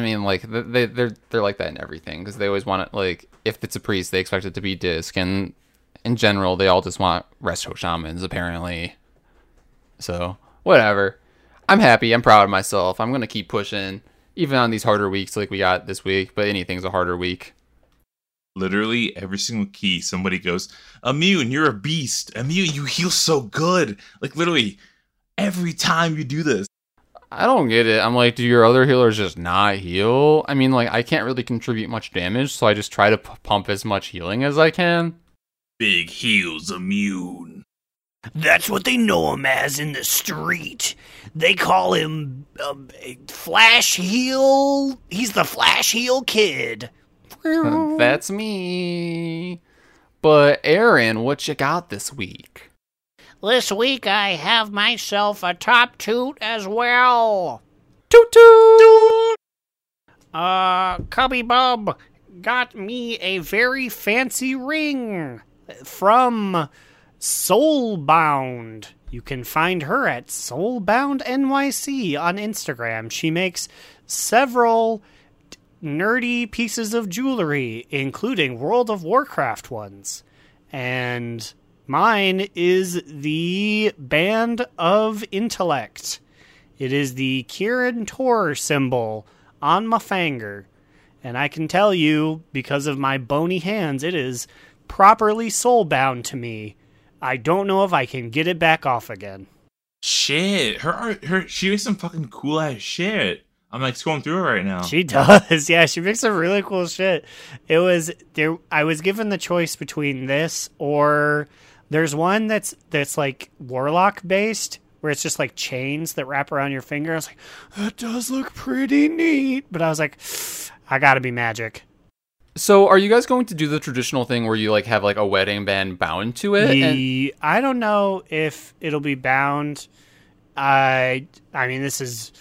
mean, like they they're they're like that in everything because they always want it. Like if it's a priest, they expect it to be disc, and in general, they all just want resto shamans apparently. So whatever. I'm happy. I'm proud of myself. I'm gonna keep pushing, even on these harder weeks like we got this week. But anything's a harder week. Literally every single key, somebody goes, Immune, you're a beast. Immune, you heal so good. Like literally every time you do this. I don't get it. I'm like, do your other healers just not heal? I mean, like, I can't really contribute much damage, so I just try to p- pump as much healing as I can. Big heals immune. That's what they know him as in the street. They call him um, Flash Heel. He's the Flash Heel Kid. That's me. But, Aaron, what you got this week? This week I have myself a top toot as well. Toot toot! Uh, Cubby Bub got me a very fancy ring from Soulbound. You can find her at Soulbound NYC on Instagram. She makes several nerdy pieces of jewelry, including World of Warcraft ones. And mine is the Band of Intellect. It is the Kirin Tor symbol on my finger. And I can tell you, because of my bony hands, it is properly soulbound to me. I don't know if I can get it back off again. Shit. Her art her she makes some fucking cool ass shit. I'm like scrolling through it right now. She does, yeah. She makes some really cool shit. It was there. I was given the choice between this or there's one that's that's like warlock based, where it's just like chains that wrap around your finger. I was like, that does look pretty neat, but I was like, I gotta be magic. So, are you guys going to do the traditional thing where you, like, have, like, a wedding band bound to it? And- I don't know if it'll be bound. I I mean, this is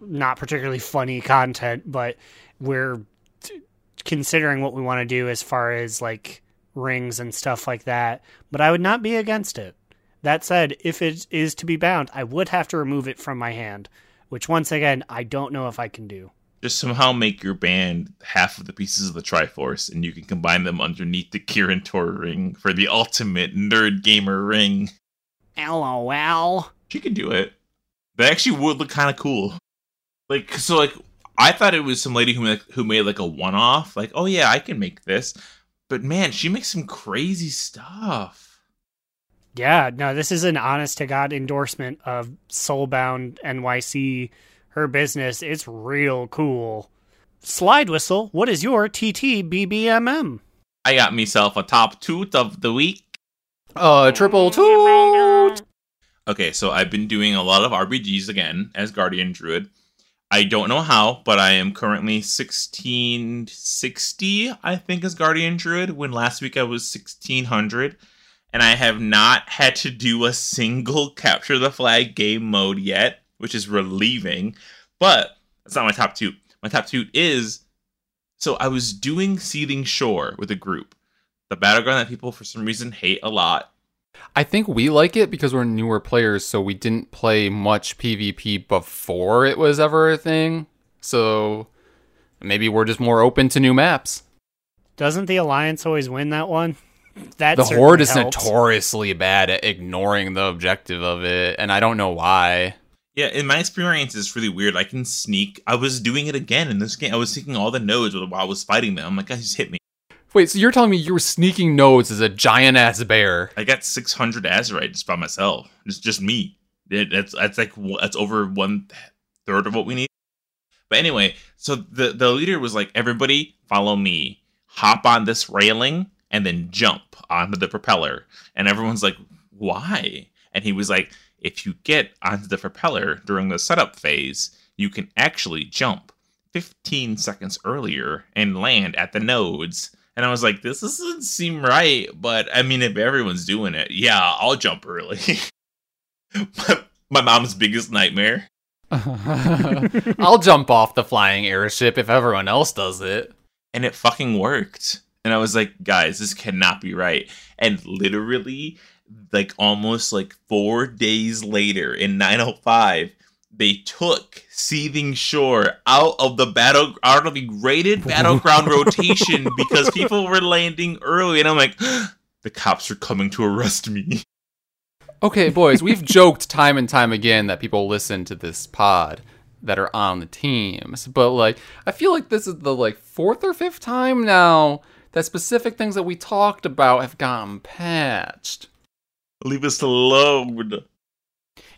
not particularly funny content, but we're t- considering what we want to do as far as like rings and stuff like that. But I would not be against it. That said, if it is to be bound, I would have to remove it from my hand. which once again, I don't know if I can do. Just somehow make your band half of the pieces of the Triforce, and you can combine them underneath the Kirin Tor ring for the ultimate nerd gamer ring. LOL. She could do it. That actually would look kind of cool. Like, so, like, I thought it was some lady who made, who made like a one off. Like, oh yeah, I can make this. But man, she makes some crazy stuff. Yeah, no, this is an honest to God endorsement of Soulbound NYC, her business. It's real cool. Slide Whistle, what is your TTBBMM? I got myself a top toot of the week. Uh, triple toot. Okay, so I've been doing a lot of RBGs again as Guardian Druid. I don't know how, but I am currently 1660, I think, as Guardian Druid, when last week I was 1600. And I have not had to do a single capture the flag game mode yet, which is relieving. But that's not my top two. My top two is so I was doing Seething Shore with a group, the battleground that people for some reason hate a lot. I think we like it because we're newer players, so we didn't play much PvP before it was ever a thing. So maybe we're just more open to new maps. Doesn't the Alliance always win that one? That the Horde is helps. notoriously bad at ignoring the objective of it, and I don't know why. Yeah, in my experience, it's really weird. I can sneak. I was doing it again in this game. I was taking all the nodes while I was fighting them. I'm like, guys, just hit me. Wait, so you're telling me you were sneaking nodes as a giant ass bear? I got 600 Azerite just by myself. It's just me. It, that's that's like that's over one third of what we need. But anyway, so the the leader was like, everybody follow me. Hop on this railing and then jump onto the propeller. And everyone's like, why? And he was like, if you get onto the propeller during the setup phase, you can actually jump 15 seconds earlier and land at the nodes. And I was like, this doesn't seem right, but I mean, if everyone's doing it, yeah, I'll jump early. My mom's biggest nightmare. I'll jump off the flying airship if everyone else does it. And it fucking worked. And I was like, guys, this cannot be right. And literally, like almost like four days later in 905, they took Seething Shore out of the battle out of the rated battleground rotation because people were landing early, and I'm like, the cops are coming to arrest me. Okay, boys, we've joked time and time again that people listen to this pod that are on the teams, but like I feel like this is the like fourth or fifth time now that specific things that we talked about have gotten patched. Leave us alone.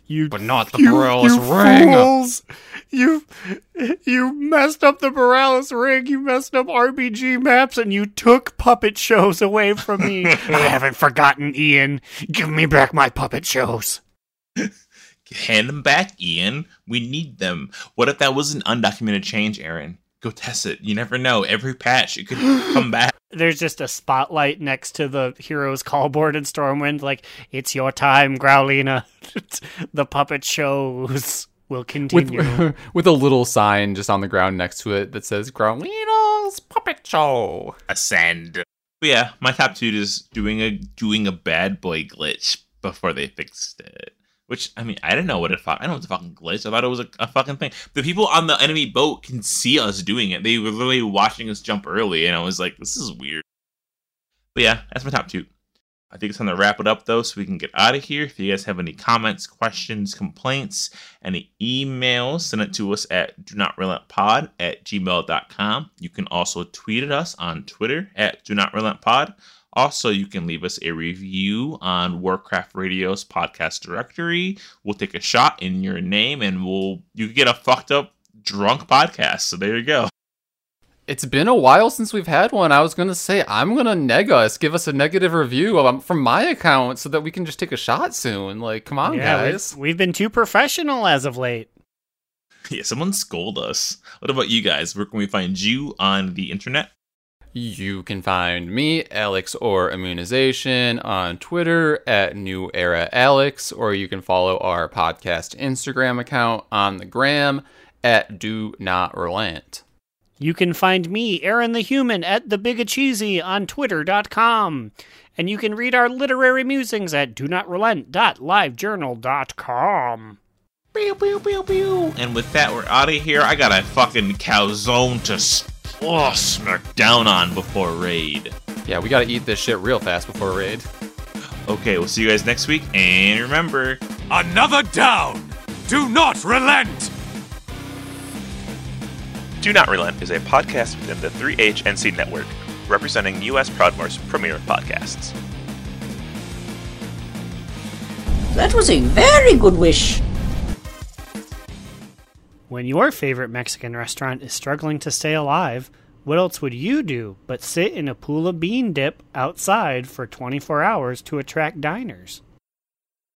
You, But not the you, Borealis you ring. fools! You, you messed up the Borealis ring. You messed up RBG maps, and you took puppet shows away from me. I haven't forgotten, Ian. Give me back my puppet shows. Hand them back, Ian. We need them. What if that was an undocumented change, Aaron? Go test it. You never know. Every patch, it could come back. There's just a spotlight next to the hero's call board in Stormwind, like it's your time, Growlina. the puppet shows will continue. with a little sign just on the ground next to it that says Growlito's Puppet Show. Ascend. But yeah, my top two is doing a doing a bad boy glitch before they fixed it. Which I mean, I didn't know what it. I know it's a fucking glitch. I thought it was a, a fucking thing. The people on the enemy boat can see us doing it. They were literally watching us jump early, and I was like, "This is weird." But yeah, that's my top two. I think it's time to wrap it up though, so we can get out of here. If you guys have any comments, questions, complaints, any emails, send it to us at do not relent pod at gmail.com. You can also tweet at us on Twitter at do not relent pod. Also, you can leave us a review on Warcraft Radio's podcast directory. We'll take a shot in your name and we'll you get a fucked up drunk podcast. So there you go. It's been a while since we've had one. I was gonna say I'm gonna neg us, give us a negative review um, from my account so that we can just take a shot soon. Like, come on, yeah, guys. we've, we've been too professional as of late. Yeah, someone scold us. What about you guys? Where can we find you on the internet? You can find me, Alex or Immunization, on Twitter at New Era Alex, or you can follow our podcast Instagram account on the gram at Do Not Relent. You can find me, Aaron the Human, at the Bigacheesy on Twitter.com. And you can read our literary musings at do not relent.livejournal.com. Pew, pew, pew, pew. And with that, we're out of here. I got a fucking calzone to s- oh, smack down on before raid. Yeah, we gotta eat this shit real fast before raid. Okay, we'll see you guys next week. And remember, Another down! Do not relent! Do Not Relent is a podcast within the 3HNC network, representing U.S. Proudmoore's premier podcasts. That was a very good wish. When your favorite Mexican restaurant is struggling to stay alive, what else would you do but sit in a pool of bean dip outside for 24 hours to attract diners?